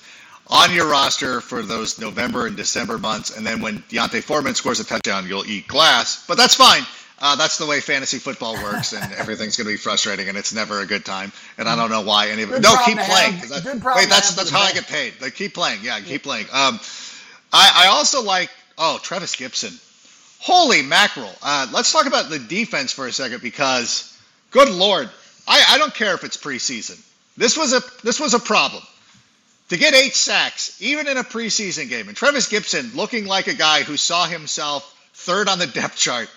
on your roster for those November and December months. And then when D'Onta Foreman scores a touchdown, you'll eat glass. But that's fine. Uh, that's the way fantasy football works, and everything's going to be frustrating, and it's never a good time. And I don't know why any of it. No, keep playing. wait, that's that's how I get paid. Like, keep playing. Yeah, keep playing. Um, I, I also like. Oh, Trevis Gipson. Holy mackerel. Uh, let's talk about the defense for a second because, good lord, I, I don't care if it's preseason. This was a this was a problem. To get eight sacks, even in a preseason game, and Trevis Gipson looking like a guy who saw himself third on the depth chart.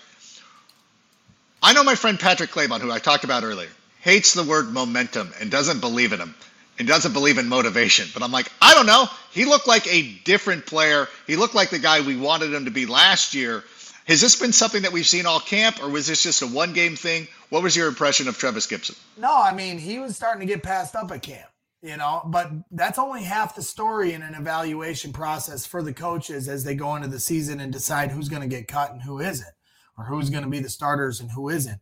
I know my friend Patrick Claybon, who I talked about earlier, hates the word momentum and doesn't believe in him and doesn't believe in motivation. But I'm like, I don't know. He looked like a different player. He looked like the guy we wanted him to be last year. Has this been something that we've seen all camp, or was this just a one game thing? What was your impression of Trevis Gipson? No, I mean, he was starting to get passed up at camp, you know, but that's only half the story in an evaluation process for the coaches as they go into the season and decide who's going to get cut and who isn't, or who's going to be the starters and who isn't.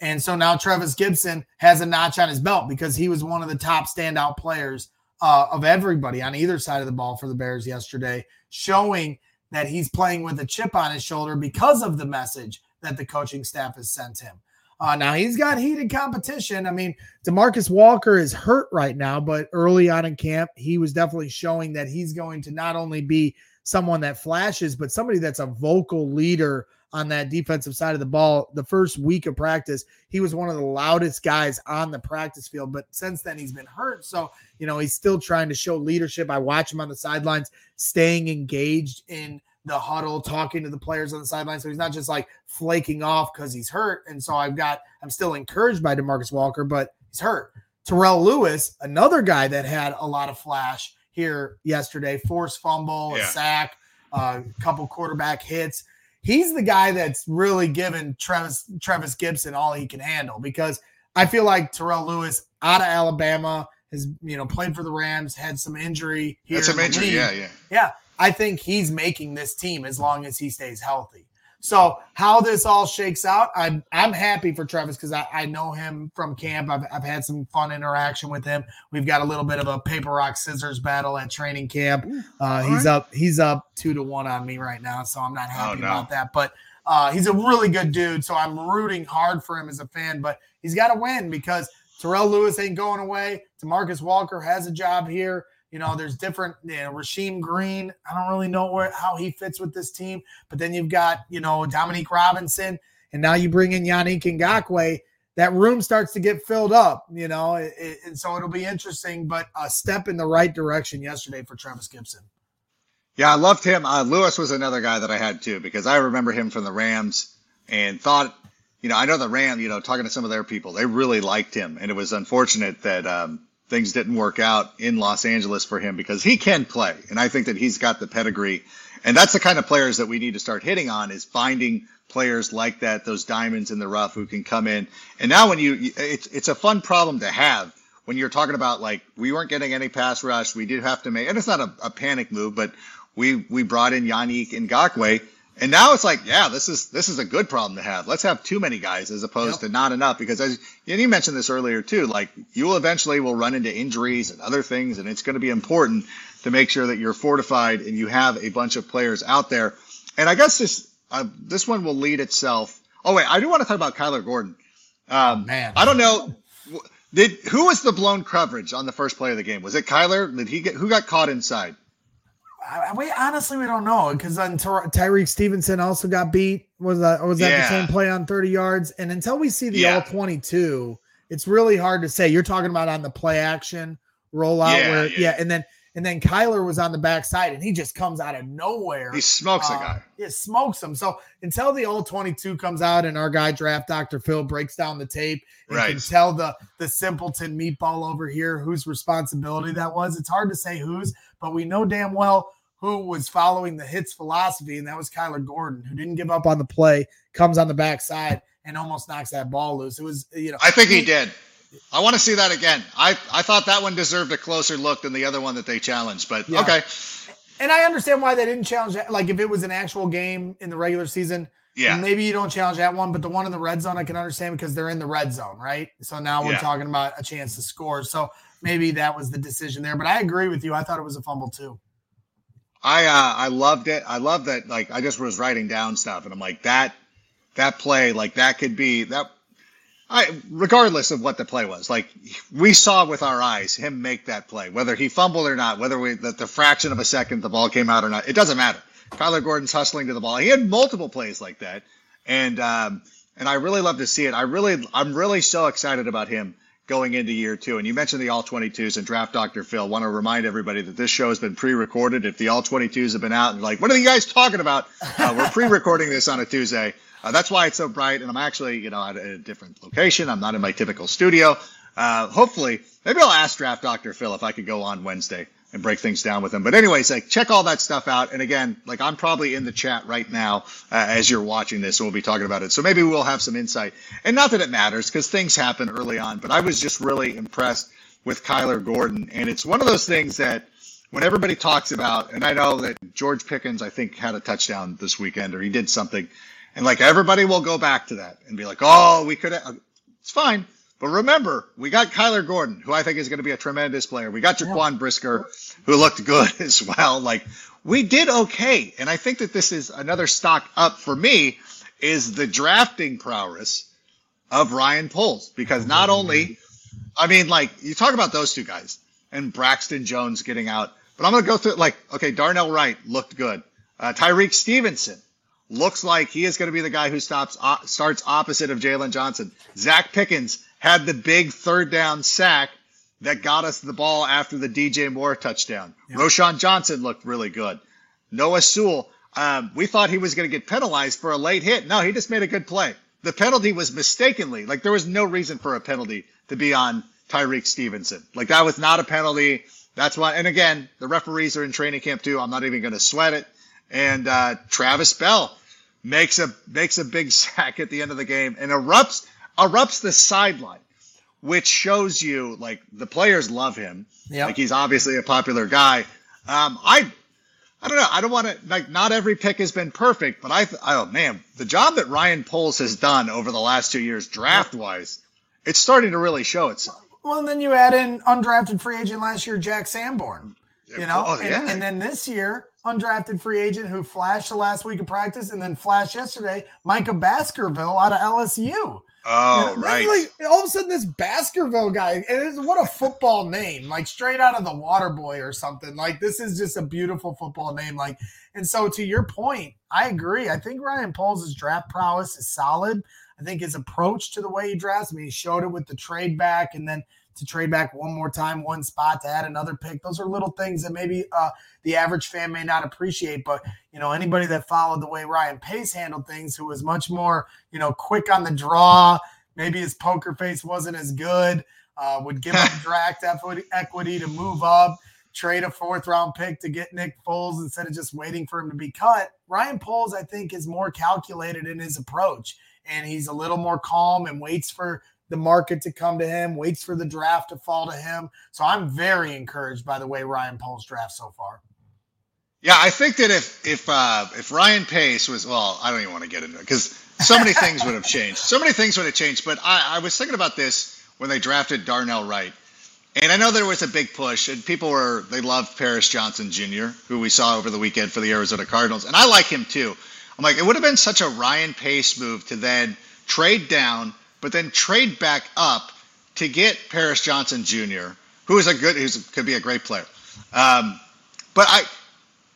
And so now Trevis Gipson has a notch on his belt because he was one of the top standout players uh, of everybody on either side of the ball for the Bears yesterday, showing that he's playing with a chip on his shoulder because of the message that the coaching staff has sent him. Uh, now he's got heated competition. I mean, Demarcus Walker is hurt right now, but early on in camp, he was definitely showing that he's going to not only be someone that flashes, but somebody that's a vocal leader on that defensive side of the ball. The first week of practice, he was one of the loudest guys on the practice field, but since then he's been hurt. So, you know, he's still trying to show leadership. I watch him on the sidelines, staying engaged in the huddle, talking to the players on the sideline. So he's not just like flaking off because he's hurt. And so I've got, I'm still encouraged by Demarcus Walker, but he's hurt. Terrell Lewis, another guy that had a lot of flash here yesterday, forced fumble, yeah. a sack, a uh, couple quarterback hits he's the guy that's really given Trevis Trevis Gipson all he can handle because I feel like Terrell Lewis out of Alabama has you know played for the Rams, had some injury here. That's some injury, yeah, yeah, yeah. I think he's making this team as long as he stays healthy. So how this all shakes out, I'm I'm happy for Trevis because I, I know him from camp. I've, I've had some fun interaction with him. We've got a little bit of a paper rock scissors battle at training camp. Uh, he's right. up he's up two to one on me right now, so I'm not oh, happy oh, no. about that. But uh, he's a really good dude, so I'm rooting hard for him as a fan. But he's got to win because Terrell Lewis ain't going away. Demarcus Walker has a job here. You know, there's different, you know, Rasheem Green. I don't really know where how he fits with this team. But then you've got, you know, Dominique Robinson, and now you bring in Yannick Ngakoue. That room starts to get filled up, you know, it, it, and so it'll be interesting, but a step in the right direction yesterday for Trevis Gipson. Yeah, I loved him. Uh, Lewis was another guy that I had too because I remember him from the Rams and thought, you know, I know the Rams, you know, talking to some of their people, they really liked him, and it was unfortunate that um, things didn't work out in Los Angeles for him because he can play. And I think that he's got the pedigree. And that's the kind of players that we need to start hitting on is finding players like that, those diamonds in the rough who can come in. And now when you, it's, it's a fun problem to have when you're talking about like we weren't getting any pass rush, we did have to make, and it's not a, a panic move, but we we brought in Yannick Ngakoue, and now it's like, yeah, this is this is a good problem to have. Let's have too many guys as opposed yep. to not enough, because as and you mentioned this earlier too, like you will eventually will run into injuries and other things, and it's going to be important to make sure that you're fortified and you have a bunch of players out there. And I guess this uh, this one will lead itself. Oh wait, I do want to talk about Kyler Gordon. Um, oh, man, I don't know. Did who was the blown coverage on the first play of the game? Was it Kyler? Did he get who got caught inside? I, we honestly we don't know because then Ty- Tyrique Stevenson also got beat. Was that was that yeah. the same play on thirty yards? And until we see the yeah. all twenty two, it's really hard to say. You're talking about on the play action rollout yeah, where yeah, and then and then Kyler was on the backside and he just comes out of nowhere. He smokes uh, a guy. He smokes him. So until the all 22 comes out and our guy draft Dr. Phil breaks down the tape and right. can tell the the simpleton meatball over here whose responsibility that was. It's hard to say whose, but we know damn well who was following the hits philosophy, and that was Kyler Gordon, who didn't give up on the play, comes on the backside and almost knocks that ball loose. It was, you know, I think he, he did. I want to see that again. I, I thought that one deserved a closer look than the other one that they challenged, but yeah. okay. And I understand why they didn't challenge that. Like if it was an actual game in the regular season, yeah, maybe you don't challenge that one, but the one in the red zone I can understand because they're in the red zone, right? So now we're yeah. talking about a chance to score. So maybe that was the decision there. But I agree with you. I thought it was a fumble too. I uh, I loved it. I love that. Like I just was writing down stuff, and I'm like that that play, like that could be that I, regardless of what the play was, like we saw with our eyes him make that play, whether he fumbled or not, whether we, the, the fraction of a second the ball came out or not, it doesn't matter. Kyler Gordon's hustling to the ball. He had multiple plays like that, and um, and I really love to see it. I really, I'm really so excited about him going into year two. And you mentioned the all 22s and draft Dr. Phil. Want to remind everybody that this show has been pre-recorded. If the all 22s have been out and like, what are you guys talking about? Uh, we're pre-recording this on a Tuesday. Uh, that's why it's so bright. And I'm actually, you know, at a different location. I'm not in my typical studio. Uh, hopefully, maybe I'll ask Draft Dr. Phil if I could go on Wednesday and break things down with him. But anyways, like check all that stuff out. And again, like I'm probably in the chat right now uh, as you're watching this, and we'll be talking about it. So maybe we'll have some insight. And not that it matters because things happen early on, but I was just really impressed with Kyler Gordon. And it's one of those things that when everybody talks about, and I know that George Pickens, I think, had a touchdown this weekend or he did something. And like everybody will go back to that and be like, oh, we could have, it's fine. But remember, we got Kyler Gordon, who I think is going to be a tremendous player. We got Jaquan Brisker, who looked good as well. Like we did okay. And I think that this is another stock up for me is the drafting prowess of Ryan Poles. Because not only, I mean, like you talk about those two guys and Braxton Jones getting out, but I'm going to go through like, okay, Darnell Wright looked good. Uh, Tyrique Stevenson looks like he is going to be the guy who stops uh, starts opposite of Jaylon Johnson. Zacch Pickens had the big third down sack that got us the ball after the DJ Moore touchdown. Yep. Roschon Johnson looked really good. Noah Sewell, um, we thought he was going to get penalized for a late hit. No, he just made a good play. The penalty was mistakenly, like there was no reason for a penalty to be on Tyrique Stevenson. Like that was not a penalty. That's why, and again, the referees are in training camp too. I'm not even going to sweat it. And uh, Travis Bell, makes a makes a big sack at the end of the game and erupts erupts the sideline, which shows you like the players love him. Yeah, like he's obviously a popular guy. Um, I I don't know. I don't want to like not every pick has been perfect, but I oh man, the job that Ryan Poles has done over the last two years draft wise, it's starting to really show itself. Well, and then you add in undrafted free agent last year, Jack Sanborn. You know, oh, yeah. and, and then this year undrafted free agent who flashed the last week of practice and then flashed yesterday, Micah Baskerville out of LSU. Oh, right. Like, all of a sudden, this Baskerville guy, and what a football name, like straight out of the Water Boy or something. Like, this is just a beautiful football name. Like, and so to your point, I agree. I think Ryan Poles' draft prowess is solid. I think his approach to the way he drafts, I mean, he showed it with the trade back and then to trade back one more time, one spot to add another pick. Those are little things that maybe uh, the average fan may not appreciate. But you know, anybody that followed the way Ryan Pace handled things, who was much more you know quick on the draw, maybe his poker face wasn't as good, uh, would give up draft equity to move up. Trade a fourth round pick to get Nick Foles instead of just waiting for him to be cut. Ryan Poles, I think, is more calculated in his approach and he's a little more calm and waits for the market to come to him, waits for the draft to fall to him. So I'm very encouraged by the way Ryan Poles draft so far. Yeah, I think that if if uh, if Ryan Pace was well, I don't even want to get into it because so many things would have changed. So many things would have changed. But I, I was thinking about this when they drafted Darnell Wright. And I know there was a big push, and people were they loved Paris Johnson Jr., who we saw over the weekend for the Arizona Cardinals, and I like him too. I'm like, it would have been such a Ryan Pace move to then trade down, but then trade back up to get Paris Johnson Jr., who is a good, who could be a great player. Um, but I,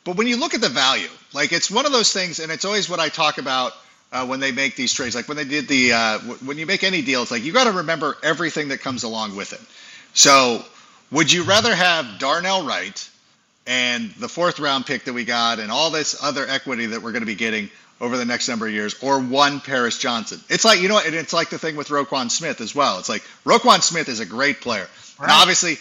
but when you look at the value, like it's one of those things, and it's always what I talk about uh, when they make these trades. Like when they did the, uh, when you make any deal, it's like you got to remember everything that comes along with it. So, would you rather have Darnell Wright and the fourth round pick that we got and all this other equity that we're going to be getting over the next number of years, or one Paris Johnson? It's like, you know what? It's like the thing with Roquan Smith as well. It's like Roquan Smith is a great player. Right. And obviously,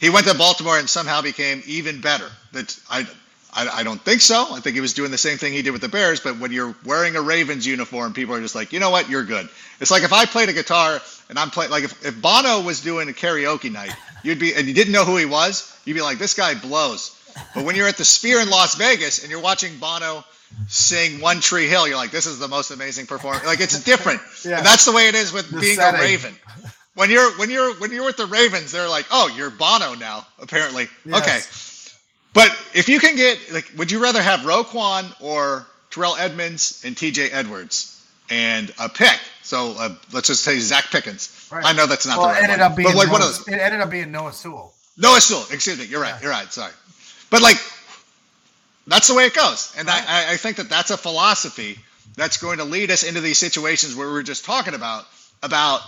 he went to Baltimore and somehow became even better. That I, I, I, don't think so. I think he was doing the same thing he did with the Bears. But when you're wearing a Ravens uniform, people are just like, you know what, you're good. It's like if I played a guitar and I'm playing, like if, if Bono was doing a karaoke night, you'd be, and you didn't know who he was, you'd be like, this guy blows. But when you're at the Sphere in Las Vegas and you're watching Bono sing One Tree Hill, you're like, this is the most amazing performance. Like it's different. yeah. And that's the way it is with the being setting. a Raven. When you're when you're when you're with the Ravens, they're like, oh, you're Bono now, apparently. Yes. Okay. But if you can get like, would you rather have Roquan or Terrell Edmunds and T.J. Edwards and a pick? So uh, let's just say Zacch Pickens. Right. I know that's not well, the right ended one, up being but like Noah, one of those. It ended up being Noah Sewell. Noah Sewell. Excuse me. You're right. Yeah. You're right. Sorry. But like, that's the way it goes, and right. I, I think that that's a philosophy that's going to lead us into these situations where we are just talking about about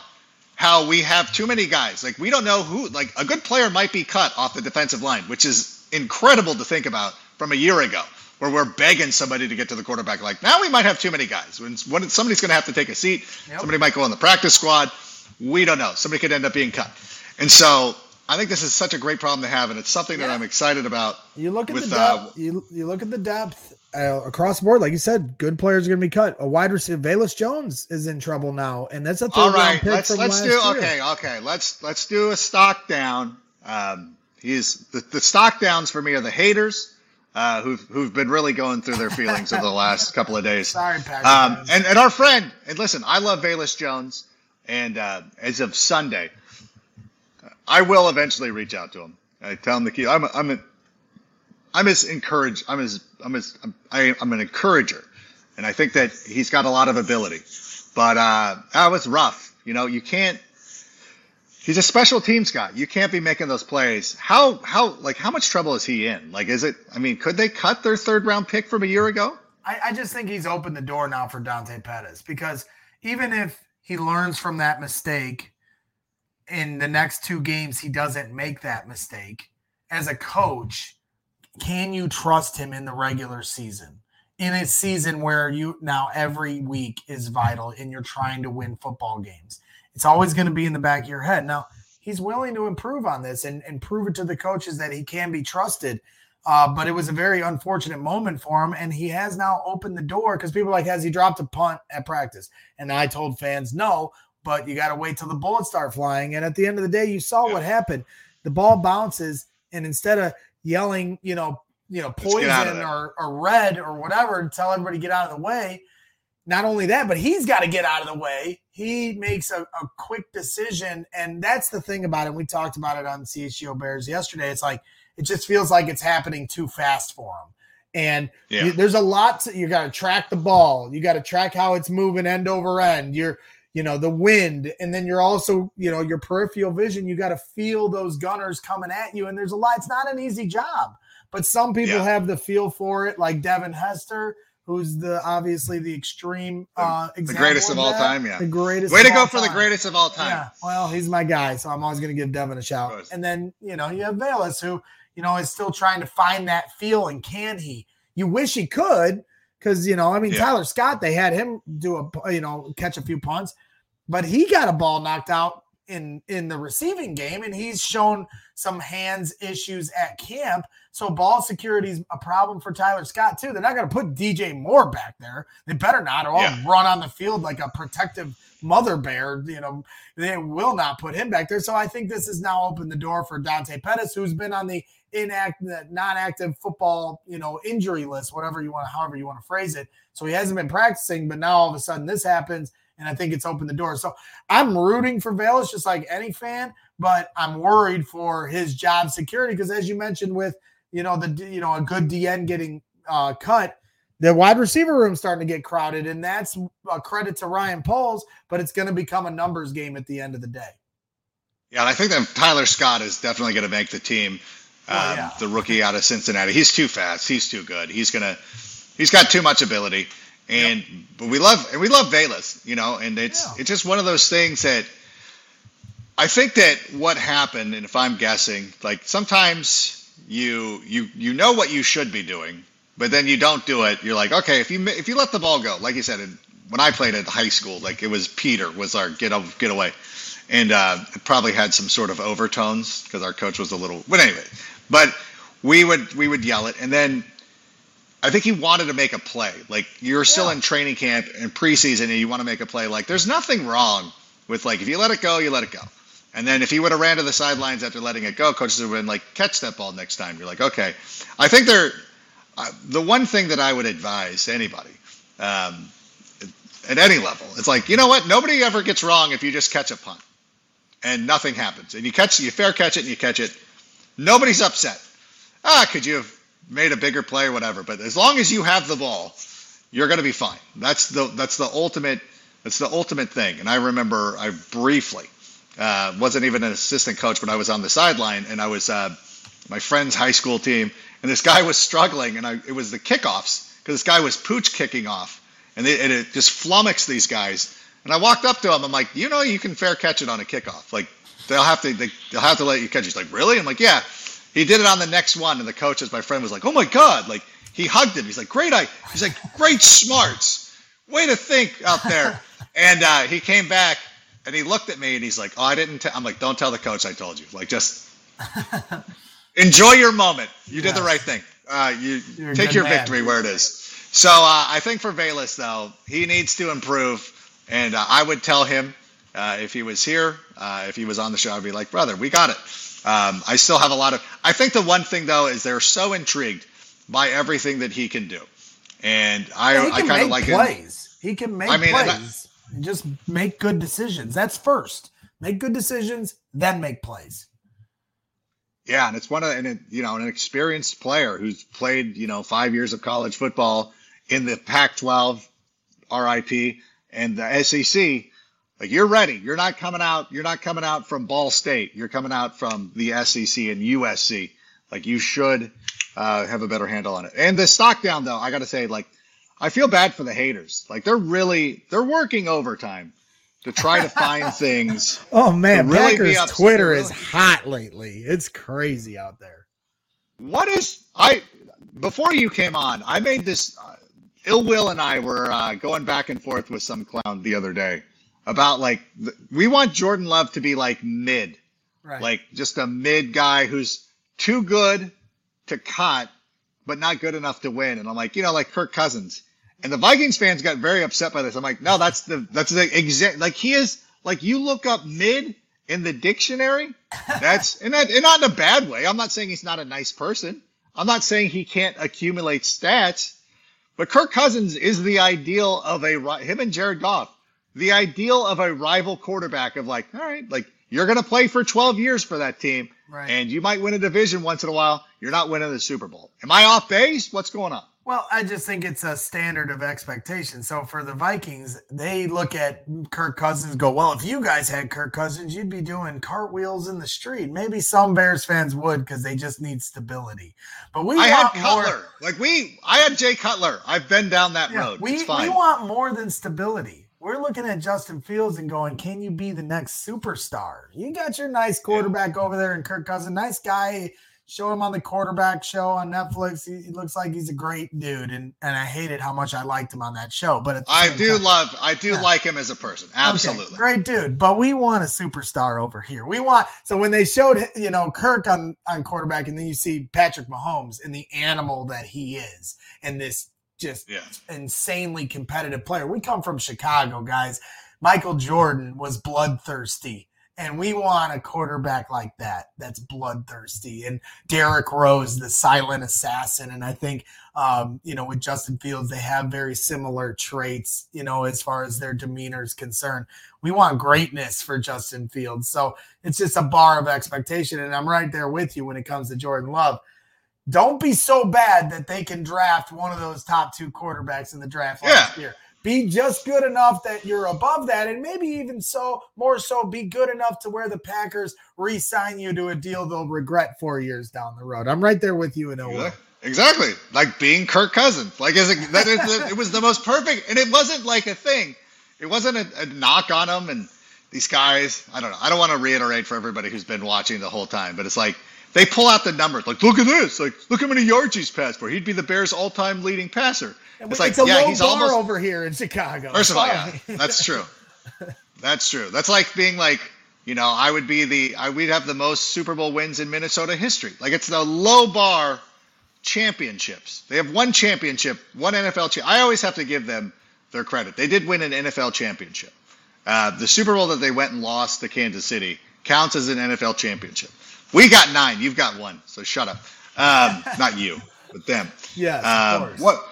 how we have too many guys. Like we don't know who. Like a good player might be cut off the defensive line, which is incredible to think about from a year ago where we're begging somebody to get to the quarterback. Like now we might have too many guys. When, when somebody's going to have to take a seat, yep. somebody might go on the practice squad. We don't know. Somebody could end up being cut. And so I think this is such a great problem to have, and it's something yeah. that I'm excited about. You look at with, the depth. Uh, you, you look at the depth uh, across the board. Like you said, good players are going to be cut. A wide receiver, Velus Jones, is in trouble now, and that's a third all right. let's let's do year. okay, okay. Let's let's do a stock down. Um, He's the, the stock downs for me are the haters uh, who've who've been really going through their feelings over the last couple of days. Sorry, Patrick. Um, and and our friend, and listen, I love Velus Jones, and uh, as of Sunday, I will eventually reach out to him. I tell him the key. I'm a, I'm a, I'm as encouraged. I'm as I'm as I'm, I, I'm an encourager, and I think that he's got a lot of ability. But uh, that was rough. You know, you can't He's a special teams guy. You can't be making those plays. How how like how much trouble is he in? Like, is it? I mean, could they cut their third round pick from a year ago? I, I just think he's opened the door now for Dante Pettis because even if he learns from that mistake in the next two games, he doesn't make that mistake. As a coach, can you trust him in the regular season? In a season where you now every week is vital and you're trying to win football games it's always going to be in the back of your head. Now, he's willing to improve on this and, and prove it to the coaches that he can be trusted. Uh, but it was a very unfortunate moment for him. And he has now opened the door because people like, has he dropped a punt at practice? And I told fans, no, but you got to wait till the bullets start flying. And at the end of the day, you saw what happened. The ball bounces, and instead of yelling, you know, you know, poison or, or red or whatever, and tell everybody get out of the way, not only that, but he's got to get out of the way. He makes a, a, quick decision. And that's the thing about it. We talked about it on CHGO Bears yesterday. It's like, it just feels like it's happening too fast for him. And yeah. you, there's a lot to, you got to track the ball. You got to track how it's moving end over end. You're, you know, the wind. And then you're also, you know, your peripheral vision. You got to feel those gunners coming at you. And there's a lot, it's not an easy job, but some people yeah. have the feel for it, like Devin Hester who's the obviously the extreme uh the greatest of, of all time yeah the greatest way to go for time. the greatest of all time yeah well he's my guy so i'm always going to give devin a shout and then you know you have Velus who you know is still trying to find that feel and can he you wish he could because you know i mean yeah. tyler scott they had him do a you know catch a few punts but he got a ball knocked out in in the receiving game, and he's shown some hands issues at camp. So ball security is a problem for Tyler Scott too. They're not going to put DJ Moore back there. They better not, or yeah. run on the field like a protective mother bear. You know, they will not put him back there. So I think this has now opened the door for Dante Pettis, who's been on the inactive, non-active football, you know, injury list, whatever you want, however you want to phrase it. So he hasn't been practicing, but now all of a sudden this happens, and I think it's opened the door. So I'm rooting for Velus just like any fan, but I'm worried for his job security because, as you mentioned, with you know the you know a good DN getting uh, cut, the wide receiver room starting to get crowded, and that's a credit to Ryan Poles, but it's going to become a numbers game at the end of the day. Yeah, and I think that Tyler Scott is definitely going to make the team. Oh, um, yeah. The rookie out of Cincinnati, he's too fast. He's too good. He's gonna, he's got too much ability. And yep. but we love and we love Velus, you know, and it's yeah. it's just one of those things that I think that what happened, and if I'm guessing, like sometimes you you you know what you should be doing, but then you don't do it. You're like, okay, if you if you let the ball go, like you said, when I played at high school, like it was Peter was our get get away, and uh, it probably had some sort of overtones because our coach was a little. But anyway, but we would we would yell it, and then I think he wanted to make a play. Like you're still yeah. in training camp and preseason, and you want to make a play. Like there's nothing wrong with like if you let it go, you let it go. And then if he would have ran to the sidelines after letting it go, coaches would have been like, catch that ball next time. You're like, okay. I think they're uh, the one thing that I would advise anybody um, at any level. It's like you know what? Nobody ever gets wrong if you just catch a punt and nothing happens, and you catch, you fair catch it, and you catch it. Nobody's upset. Ah, could you have made a bigger play or whatever. But as long as you have the ball, you're going to be fine. That's the that's the ultimate that's the ultimate thing. And I remember I briefly uh, wasn't even an assistant coach, but I was on the sideline and I was uh, my friend's high school team, and this guy was struggling, and I, it was the kickoffs because this guy was pooch kicking off, and, they, and it just flummoxed these guys. And I walked up to him. I'm like, you know, you can fair catch it on a kickoff. Like they'll have to they, will have to let you catch. He's like, really? I'm like, yeah. He did it on the next one, and the coach, as my friend, was like, "Oh my god!" Like he hugged him. He's like, "Great I. He's like, "Great smarts. Way to think out there." and uh, he came back and he looked at me and he's like, "Oh, I didn't." T-. I'm like, "Don't tell the coach I told you. Like, just enjoy your moment. You did the right thing. Uh, you You're take your man. victory where it is." So uh, I think for Velus though, he needs to improve, and uh, I would tell him uh, if he was here, uh, if he was on the show, I'd be like, "Brother, we got it." Um, I still have a lot of. I think the one thing though is they're so intrigued by everything that he can do, and I yeah, I kind of like plays. It. He can make I mean, plays. I, just make good decisions. That's first. Make good decisions, then make plays. Yeah, and it's one of and it, you know an experienced player who's played you know five years of college football in the Pac-12, RIP, and the SEC like you're ready. You're not coming out. You're not coming out from Ball State. You're coming out from the SEC and USC. Like you should uh, have a better handle on it. And the stock down though, I got to say, like I feel bad for the haters. Like they're really they're working overtime to try to find things. oh man, really Packers Twitter really. is hot lately. It's crazy out there. What is I before you came on? I made this. Uh, Ill Will and I were uh, going back and forth with some clown the other day about like we want Jordan Love to be like mid, right. like just a mid guy who's too good to cut, but not good enough to win. And I'm like, you know, like Kirk Cousins. And the Vikings fans got very upset by this. I'm like, no, that's the that's the exact like he is like you look up mid in the dictionary. That's and that and not in a bad way. I'm not saying he's not a nice person. I'm not saying he can't accumulate stats. But Kirk Cousins is the ideal of a him and Jared Goff the ideal of a rival quarterback of like, all right, like you're going to play for 12 years for that team right. and you might win a division once in a while. You're not winning the Super Bowl. Am I off base? What's going on? Well, I just think it's a standard of expectation. So for the Vikings, they look at Kirk Cousins, go, well, if you guys had Kirk Cousins, you'd be doing cartwheels in the street. Maybe some Bears fans would because they just need stability. But we I had Cutler. More, like we, I had Jay Cutler. I've been down that yeah, road. We, we want more than stability. We're looking at Justin Fields and going, can you be the next superstar? You got your nice quarterback over there in Kirk Cousins, nice guy, show him on the quarterback show on Netflix. He, he, looks like he's a great dude, and and I hated how much I liked him on that show. But I do time, love, I do yeah. like him as a person. Absolutely, okay, great dude. But we want a superstar over here. We want so when they showed you know Kirk on on quarterback, and then you see Patrick Mahomes and the animal that he is, and this just yeah. insanely competitive player. We come from Chicago, guys. Michael Jordan was bloodthirsty and we want a quarterback like that that's bloodthirsty. And Derrick Rose, the silent assassin. And I think, um, you know, with Justin Fields, they have very similar traits, you know, as far as their demeanor is concerned. We want greatness for Justin Fields. So it's just a bar of expectation. And I'm right there with you when it comes to Jordan Love. Don't be so bad that they can draft one of those top two quarterbacks in the draft last year be just good enough that you're above that, and maybe even so, more so, be good enough to where the Packers re-sign you to a deal they'll regret four years down the road. I'm right there with you in a way. Exactly, like being Kirk Cousins. Like, is it, that is it was the most perfect, and it wasn't like a thing. It wasn't a, a knock on them, and these guys. I don't know. I don't want to reiterate for everybody who's been watching the whole time, but it's like they pull out the numbers. Like, look at this. Like, look how many yards he's passed for. He'd be the Bears' all-time leading passer. It's, like, a yeah, low he's bar almost over here in Chicago. First of all, yeah, that's true. That's true. That's like being like, you know, I would be the, I we'd have the most Super Bowl wins in Minnesota history. Like it's the low bar championships. They have one championship, one NFL. Cha- I always have to give them their credit. They did win an NFL championship. Uh, the Super Bowl that they went and lost to Kansas City counts as an NFL championship. We got nine. You've got one. So shut up. Um, not you, but them. Yes. Um, what?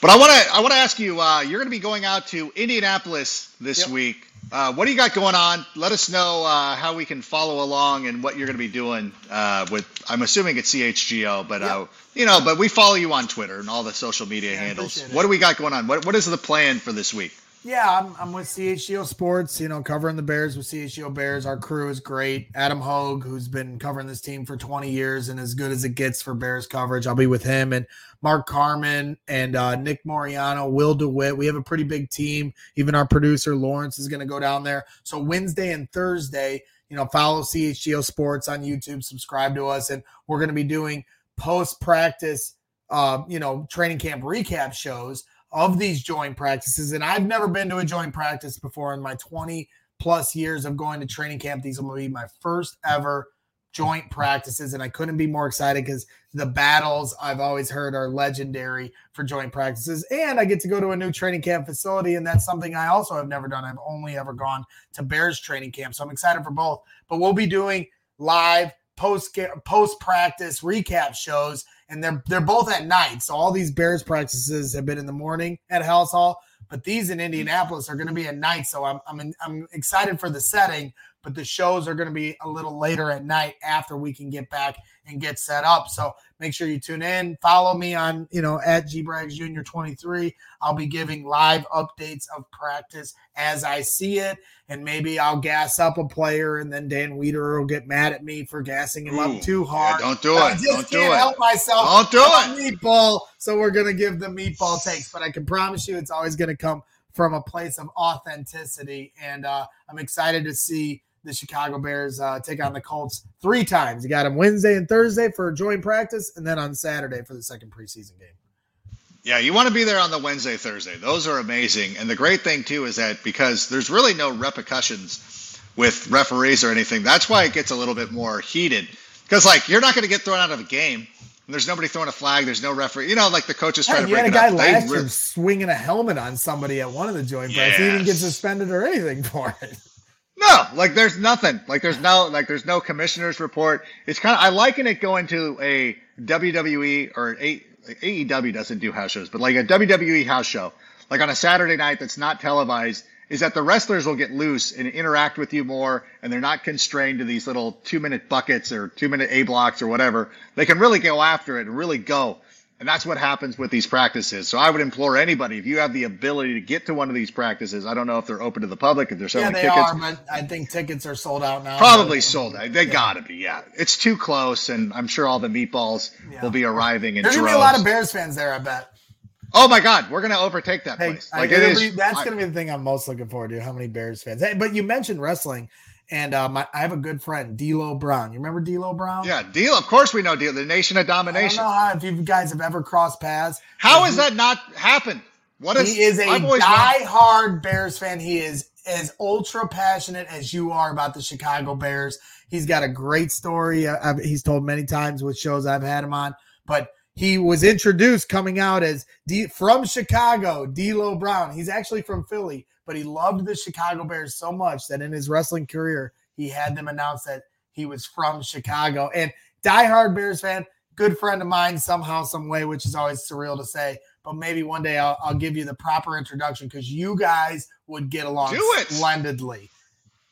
But I want to I want to ask you. Uh, you're going to be going out to Indianapolis this yep. week. Uh, what do you got going on? Let us know uh, how we can follow along and what you're going to be doing uh, with. I'm assuming it's CHGO, but yep. Uh, you know, but we follow you on Twitter and all the social media yeah, handles. What do we got going on? What What is the plan for this week? Yeah, I'm, I'm with CHGO Sports, you know, covering the Bears with CHGO Bears. Our crew is great. Adam Hoge, who's been covering this team for 20 years and as good as it gets for Bears coverage. I'll be with him and Mark Carman and uh, Nick Moriano, Will DeWitt. We have a pretty big team. Even our producer, Lawrence, is going to go down there. So Wednesday and Thursday, you know, follow CHGO Sports on YouTube, subscribe to us, and we're going to be doing post practice, uh, you know, training camp recap shows of these joint practices. And I've never been to a joint practice before in my 20 plus years of going to training camp. These will be my first ever joint practices. And I couldn't be more excited because the battles I've always heard are legendary for joint practices. And I get to go to a new training camp facility. And that's something I also have never done. I've only ever gone to Bears training camp. So I'm excited for both. But we'll be doing live post post practice recap shows, and they're they're both at night. So all these Bears practices have been in the morning at Halas Hall, but these in Indianapolis are going to be at night. So I'm I'm I'm excited for the setting, but the shows are going to be a little later at night after we can get back and get set up. So make sure you tune in. Follow me on, you know, at G Braggs Junior 23. I'll be giving live updates of practice as I see it. And maybe I'll gas up a player and then Dan Wiederer will get mad at me for gassing him Ooh, up too hard. Yeah, don't do it. I just don't can't do help myself. Don't do it. Meatball. So we're gonna give the meatball takes, but I can promise you it's always gonna come from a place of authenticity. And uh, I'm excited to see the Chicago Bears uh, take on the Colts three times. You got them Wednesday and Thursday for joint practice, and then on Saturday for the second preseason game. Yeah, you want to be there on the Wednesday, Thursday. Those are amazing. And the great thing, too, is that because there's really no repercussions with referees or anything, that's why it gets a little bit more heated. Because, like, you're not going to get thrown out of a game. There's nobody throwing a flag. There's no referee. You know, like the coaches trying yeah, to break had a guy last year swinging a helmet on somebody at one of the joint yes. practices. He didn't get suspended or anything for it. No, like there's nothing. Like there's no like there's no commissioner's report. It's kind of I liken it going to a WWE or a AEW doesn't do house shows, but like a WWE house show, like on a Saturday night that's not televised, is that the wrestlers will get loose and interact with you more, and they're not constrained to these little two minute buckets or two minute A blocks or whatever. They can really go after it and really go. And that's what happens with these practices. So I would implore anybody, if you have the ability to get to one of these practices, I don't know if they're open to the public, if they're selling yeah, they tickets. Are, but I think tickets are sold out now. Probably sold out. They yeah. gotta be, yeah. It's too close, and I'm sure all the meatballs yeah. will be arriving in There's droves. gonna be a lot of Bears fans there, I bet. Oh my God, we're gonna overtake that hey, place. Like it is. That's I, gonna be the thing I'm most looking forward to. How many Bears fans? Hey, but you mentioned wrestling, And uh, my, I have a good friend, D'Lo Brown. You remember D'Lo Brown? Yeah, D'Lo. Of course, we know D'Lo. The Nation of Domination. I don't know how, if you guys have ever crossed paths. How has that not happened? What is? He is a die-hard Bears fan. He is as ultra passionate as you are about the Chicago Bears. He's got a great story. I've, he's told many times with shows I've had him on, but he was introduced coming out as D, from Chicago, D'Lo Brown. He's actually from Philly, but he loved the Chicago Bears so much that in his wrestling career, he had them announce that he was from Chicago. And diehard Bears fan, good friend of mine somehow, some way, which is always surreal to say. But maybe one day I'll, I'll give you the proper introduction because you guys would get along Do it. splendidly.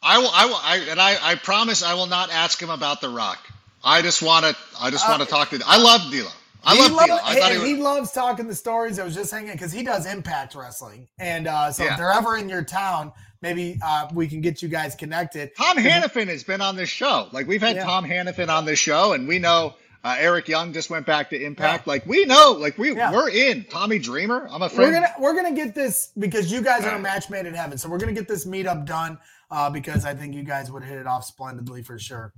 I will. I will. I, and I, I promise I will not ask him about the Rock. I just want to. I just want to uh, talk to. I love D'Lo. I love loved. I he, he, was, loves talking the stories. I was just hanging because he does Impact Wrestling, and uh, so Yeah. if they're ever in your town, maybe uh, we can get you guys connected. Tom Hannifan has been on this show. Like we've had Yeah. Tom Hannifan on this show, and we know uh, Eric Young just went back to Impact. Like we know. Like we Yeah. we're in. Tommy Dreamer. I'm a We're gonna we're gonna get this because you guys are a match made in heaven. So we're gonna get this meetup done uh, because I think you guys would hit it off splendidly for sure.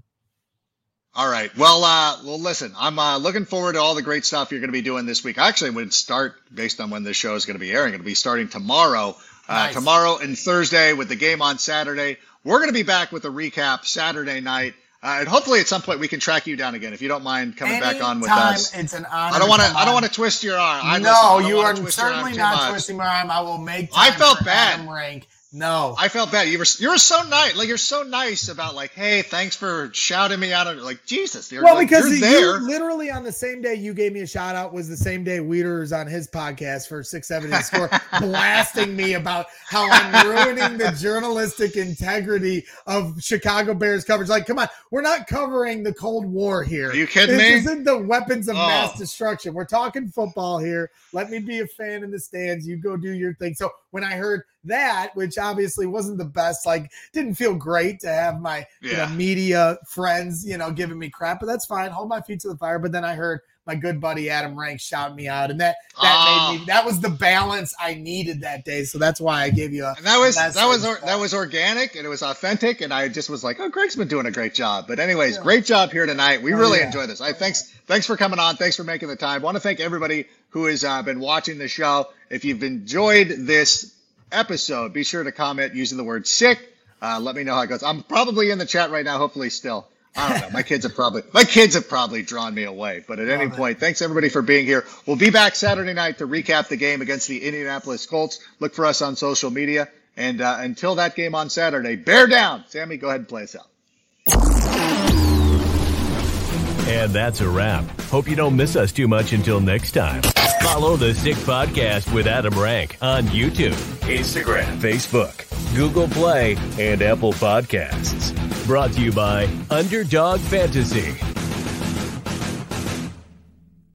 All right. Well, uh, well, listen, I'm uh, looking forward to all the great stuff you're going to be doing this week. Actually, would start based on when this show is going to be airing. It'll be starting tomorrow, uh, Nice. tomorrow and Thursday with the game on Saturday. We're going to be back with a recap Saturday night, uh, and hopefully at some point we can track you down again if you don't mind coming back on with us. It's an honor. I don't want to. I don't want to twist your arm. I, no, listen, I you are twist your arm certainly not much. twisting my arm. I will make. I felt bad. Adam Rank. No, I felt bad. You were you were so nice. Like you're so nice about like, hey, thanks for shouting me out. Like Jesus, you're, well, like, because you're you there. literally on the same day you gave me a shout out was the same day Weeder was on his podcast for six seven eight score, blasting me about how I'm ruining the journalistic integrity of Chicago Bears coverage. Like, come on, we're not covering the Cold War here. Are you kidding this me? This isn't the weapons of Oh. mass destruction. We're talking football here. Let me be a fan in the stands. You go do your thing. So when I heard that, which obviously wasn't the best, like didn't feel great to have my you know, media friends, you know, giving me crap, but that's fine. Hold my feet to the fire. But then I heard my good buddy Adam Rank shout me out, and that that Ah. made me that was the balance I needed that day. So that's why I gave you a And that was that was or- that was organic and it was authentic and I just was like, oh, Greg's been doing a great job. But anyways, great job here tonight. We Oh, really yeah. enjoyed this. I thanks thanks for coming on. Thanks for making the time. want to thank everybody who has uh, been watching the show. If you've enjoyed this episode, be sure to comment using the word sick. Uh, let me know how it goes. I'm probably in the chat right now. Hopefully, still. I don't know. My kids have probably my kids have probably drawn me away. But at any Love it. point, thanks everybody for being here. We'll be back Saturday night to recap the game against the Indianapolis Colts. Look for us on social media. And uh, until that game on Saturday, bear down. Sammy, go ahead and play us out. And that's a wrap. Hope you don't miss us too much until next time. Follow the Sick Podcast with Adam Rank on YouTube, Instagram, Facebook, Google Play, and Apple Podcasts. Brought to you by Underdog Fantasy.